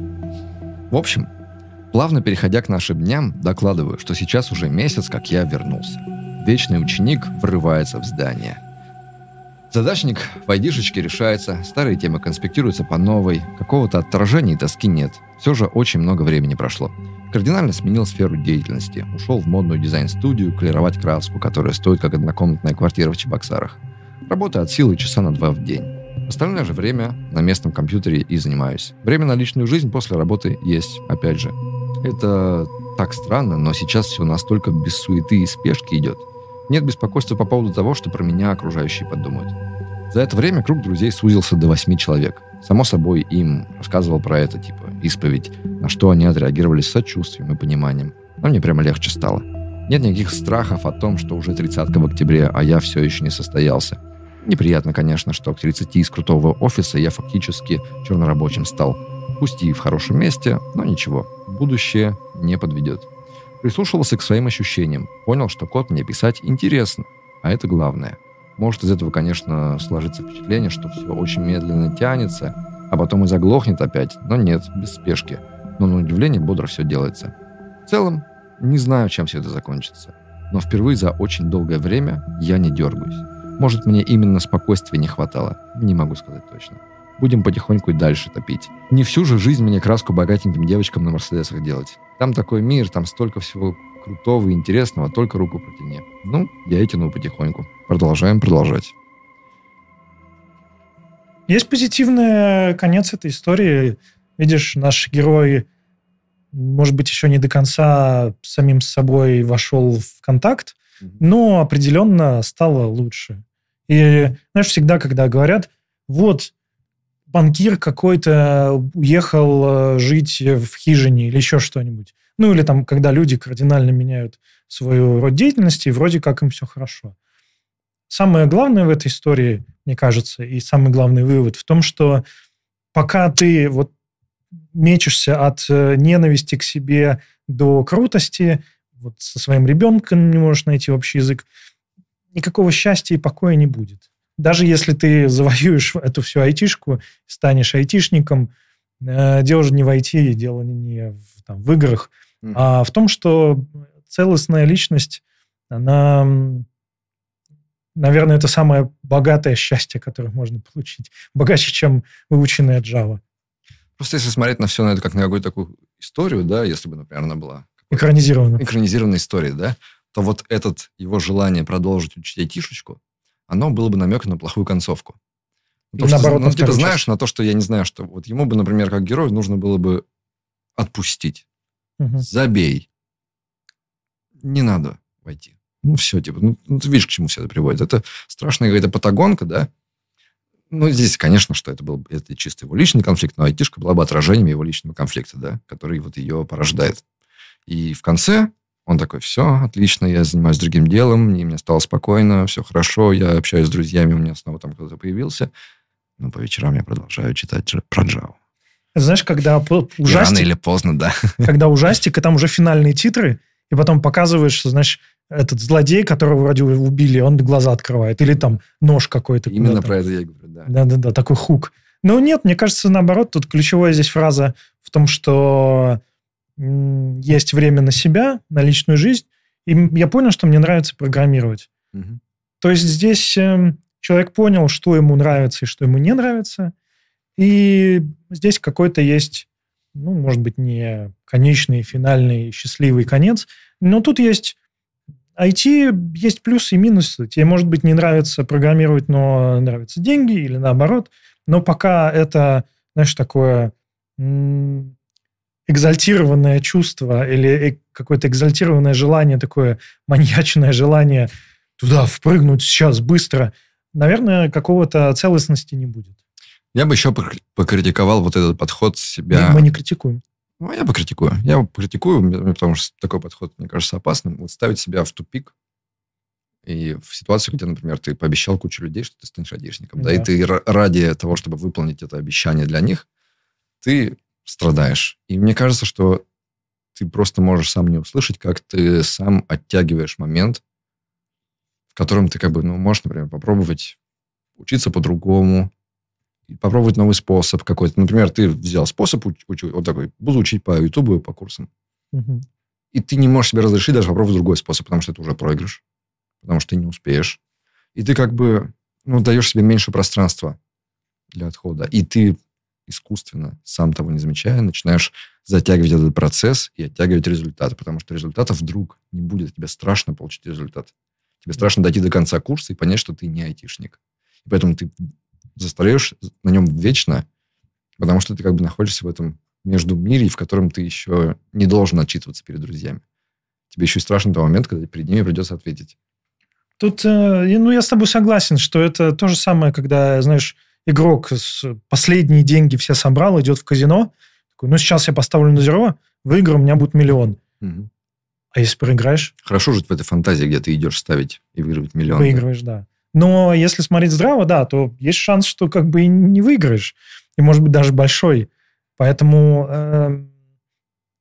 В общем, плавно переходя к нашим дням, докладываю, что сейчас уже месяц, как я вернулся. Вечный ученик врывается в здание. Задачник в айдишечке решается, старые темы конспектируются по новой, какого-то отторжения и тоски нет. Все же очень много времени прошло. Кардинально сменил сферу деятельности. Ушел в модную дизайн-студию клировать краску, которая стоит как однокомнатная квартира в Чебоксарах. Работа от силы часа на два в день. Остальное же время на местном компьютере и занимаюсь. Время на личную жизнь после работы есть, опять же. Это так странно, но сейчас все настолько без суеты и спешки идет. Нет беспокойства по поводу того, что про меня окружающие подумают. За это время круг друзей сузился до восьми человек. Само собой, им рассказывал про это, типа, исповедь, на что они отреагировали с сочувствием и пониманием. Но мне прямо легче стало. Нет никаких страхов о том, что уже 30 в октябре, а я все еще не состоялся. Неприятно, конечно, что к 30 из крутого офиса я фактически чернорабочим стал. Пусть и в хорошем месте, но ничего, будущее не подведет. Прислушивался к своим ощущениям, понял, что код мне писать интересно, а это главное. Может из этого, конечно, сложиться впечатление, что все очень медленно тянется, а потом и заглохнет опять, но нет, без спешки. Но на удивление бодро все делается. В целом, Не знаю, чем все это закончится. Но впервые за очень долгое время я не дергаюсь. Может, мне именно спокойствия не хватало. Не могу сказать точно. Будем потихоньку и дальше топить. Не всю же жизнь мне краску богатеньким девочкам на Мерседесах делать. Там такой мир, там столько всего крутого и интересного, только руку протяни. Ну, я и тяну потихоньку. Продолжаем продолжать.
Есть позитивный конец этой истории. Видишь, наш герой, может быть, еще не до конца самим собой вошел в контакт, но определенно стало лучше. И, знаешь, всегда, когда говорят, вот, банкир какой-то уехал э, жить в хижине или еще что-нибудь. Ну, или там, когда люди кардинально меняют свою род деятельности, и вроде как им все хорошо. Самое главное в этой истории, мне кажется, и самый главный вывод в том, что пока ты вот мечешься от э, ненависти к себе до крутости, вот со своим ребенком не можешь найти общий язык, никакого счастья и покоя не будет. Даже если ты завоюешь эту всю айтишку, станешь айтишником, э, дело же не в IT, дело не в, там, в играх, mm-hmm. а в том, что целостная личность, она, наверное, это самое богатое счастье, которое можно получить. Богаче, чем выученная Java.
Просто если смотреть на все на это как на какую-то такую историю, да, если бы, например, она была...
Экранизированная.
Экранизированная история, да, то вот этот его желание продолжить учить айтишечку, оно было бы намеком на плохую концовку.
То, Или наоборот,
что, ну, типа, знаешь, на то, что я не знаю, что вот ему бы, например, как герою нужно было бы отпустить. Угу. Забей. Не надо войти. Ну, все, типа, ну, ну, ты видишь, к чему все это приводит. Это страшная какая-то патагонка, да? Ну, здесь, конечно, что это был это чисто его личный конфликт, но айтишка была бы отражением его личного конфликта, да, который вот ее порождает. И в конце он такой, все, отлично, я занимаюсь другим делом, и мне стало спокойно, все хорошо, я общаюсь с друзьями, у меня снова там кто-то появился. Но по вечерам я продолжаю читать про Java.
Знаешь, когда ужастик...
Рано или поздно, да.
Когда ужастик, и там уже финальные титры, и потом показываешь, что, знаешь, этот злодей, которого вроде убили, он глаза открывает. Или там нож какой-то.
Именно про это я говорю, да.
Да-да-да, такой хук. Но нет, мне кажется, наоборот, тут ключевая здесь фраза в том, что есть время на себя, на личную жизнь. И я понял, что мне нравится программировать. Угу. То есть здесь э, человек понял, что ему нравится и что ему не нравится. И здесь какой-то есть, ну, может быть, не конечный, финальный, счастливый конец, но тут есть IT, есть плюсы и минусы. Тебе, может быть, не нравится программировать, но нравятся деньги или наоборот. Но пока это, знаешь, такое экзальтированное чувство или э, какое-то экзальтированное желание, такое маньячное желание туда впрыгнуть сейчас быстро, наверное, какого-то целостности не будет.
Я бы еще покритиковал вот этот подход себя.
Мы, мы не критикуем.
Ну, я покритикую. Я покритикую, потому что такой подход, мне кажется, опасным. Вот ставить себя в тупик и в ситуации, где, например, ты пообещал кучу людей, что ты станешь айдишником, да, да и ты ради того, чтобы выполнить это обещание для них, ты страдаешь. И мне кажется, что ты просто можешь сам не услышать, как ты сам оттягиваешь момент, в котором ты как бы, ну, можешь, например, попробовать учиться по-другому, попробовать новый способ какой-то. Например, ты взял способ, уч, уч, вот такой, буду учить по Ютубу и по курсам. Угу. И ты не можешь себе разрешить даже попробовать другой способ, потому что это уже проигрыш, потому что ты не успеешь. И ты как бы, ну, даешь себе меньше пространства для отхода. И ты искусственно, сам того не замечая, начинаешь затягивать этот процесс и оттягивать результаты, потому что результатов вдруг не будет. Тебе страшно получить результат. Тебе страшно дойти до конца курса и понять, что ты не айтишник. И поэтому ты застаешь на нем вечно, потому что ты как бы находишься в этом между мире, в котором ты еще не должен отчитываться перед друзьями. Тебе еще и страшно того момента, когда перед ними придется ответить.
Тут, э, ну, я с тобой согласен, что это то же самое, когда, знаешь, игрок последние деньги все собрал, идет в казино, такой, ну, сейчас я поставлю на зеро, выиграю, у меня будет миллион. Угу. А если проиграешь?
Хорошо жить в этой фантазии, где ты идешь ставить и выигрывать миллион.
Выигрываешь, да. Но если смотреть здраво, да, то есть шанс, что как бы и не выиграешь. И, может быть, даже большой. Поэтому э,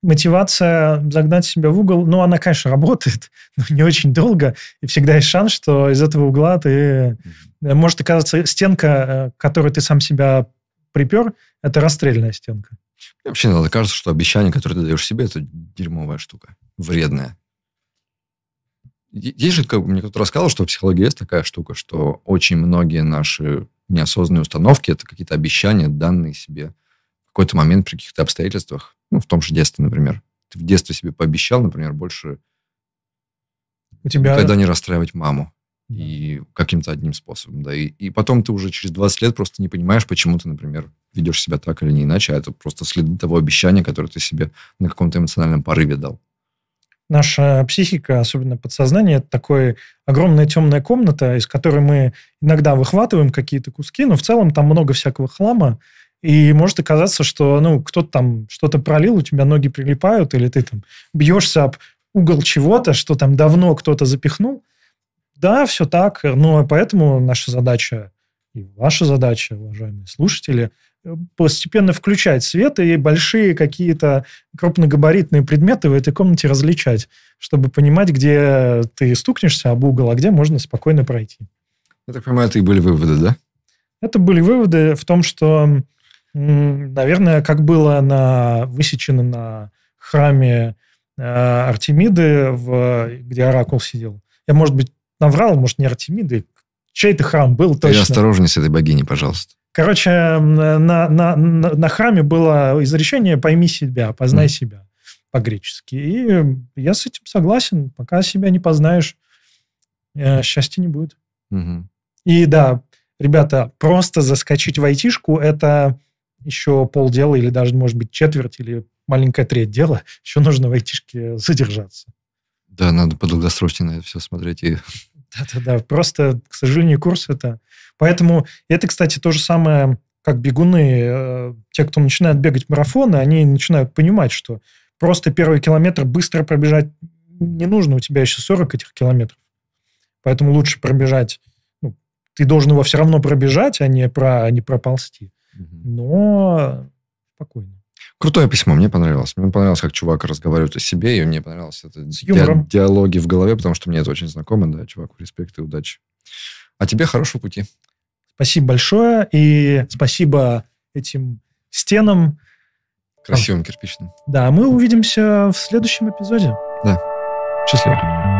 мотивация загнать себя в угол, ну, она, конечно, работает, но не очень долго. И всегда есть шанс, что из этого угла ты может оказаться стенка, э, которую ты сам себя припер, это расстрельная стенка.
Мне вообще иногда кажется, что обещание, которое ты даешь себе, это дерьмовая штука. Вредная. Есть же, как мне кто-то рассказал, что в психологии есть такая штука, что очень многие наши неосознанные установки – это какие-то обещания, данные себе какой-то момент при каких-то обстоятельствах. Ну, в том же детстве, например. Ты в детстве себе пообещал, например, больше
у тебя...
никогда не расстраивать маму. И каким-то одним способом, да. И, и потом ты уже через 20 лет просто не понимаешь, почему ты, например, ведешь себя так или не иначе, а это просто следы того обещания, которое ты себе на каком-то эмоциональном порыве дал.
Наша психика, особенно подсознание, это такая огромная темная комната, из которой мы иногда выхватываем какие-то куски, но в целом там много всякого хлама, и может оказаться, что ну, кто-то там что-то пролил, у тебя ноги прилипают, или ты там бьешься об угол чего-то, что там давно кто-то запихнул, да, все так, но поэтому наша задача и ваша задача, уважаемые слушатели, э, постепенно включать свет и большие какие-то крупногабаритные предметы в этой комнате различать, чтобы понимать, где ты стукнешься об угол, а где можно спокойно пройти.
Я так понимаю, это и были выводы, да?
Это были выводы в том, что, наверное, как было на, высечено на храме э, Артемиды, в, где Оракул сидел. Я, может быть, наврал, может, не Артемиды, чей-то храм был точно.
Ты осторожней с этой богиней, пожалуйста.
Короче, на, на, на, на храме было изречение «пойми себя, познай mm. себя» по-гречески. И я с этим согласен. Пока себя не познаешь, э, счастья не будет.
Mm-hmm.
И да, ребята, просто заскочить в айтишку – это еще полдела или даже, может быть, четверть или маленькая треть дела. Еще нужно в айтишке задержаться.
Да, надо подолгосрочно на это все смотреть. И...
Да-да-да, просто, к сожалению, курс это... Поэтому это, кстати, то же самое, как бегуны. Э, те, кто начинает бегать марафоны, они начинают понимать, что просто первый километр быстро пробежать не нужно, у тебя еще 40 этих километров. Поэтому лучше пробежать. Ну, ты должен его все равно пробежать, а не, про, а не проползти. Но спокойно.
Крутое письмо, мне понравилось. Мне понравилось, как чувак разговаривает о себе, и мне понравилось это ди- диалоги в голове, потому что мне это очень знакомо, да, чуваку, респект и удачи. А тебе хорошего пути.
Спасибо большое, и спасибо этим стенам.
Красивым кирпичным.
Да, мы увидимся в следующем эпизоде.
Да. Счастливо.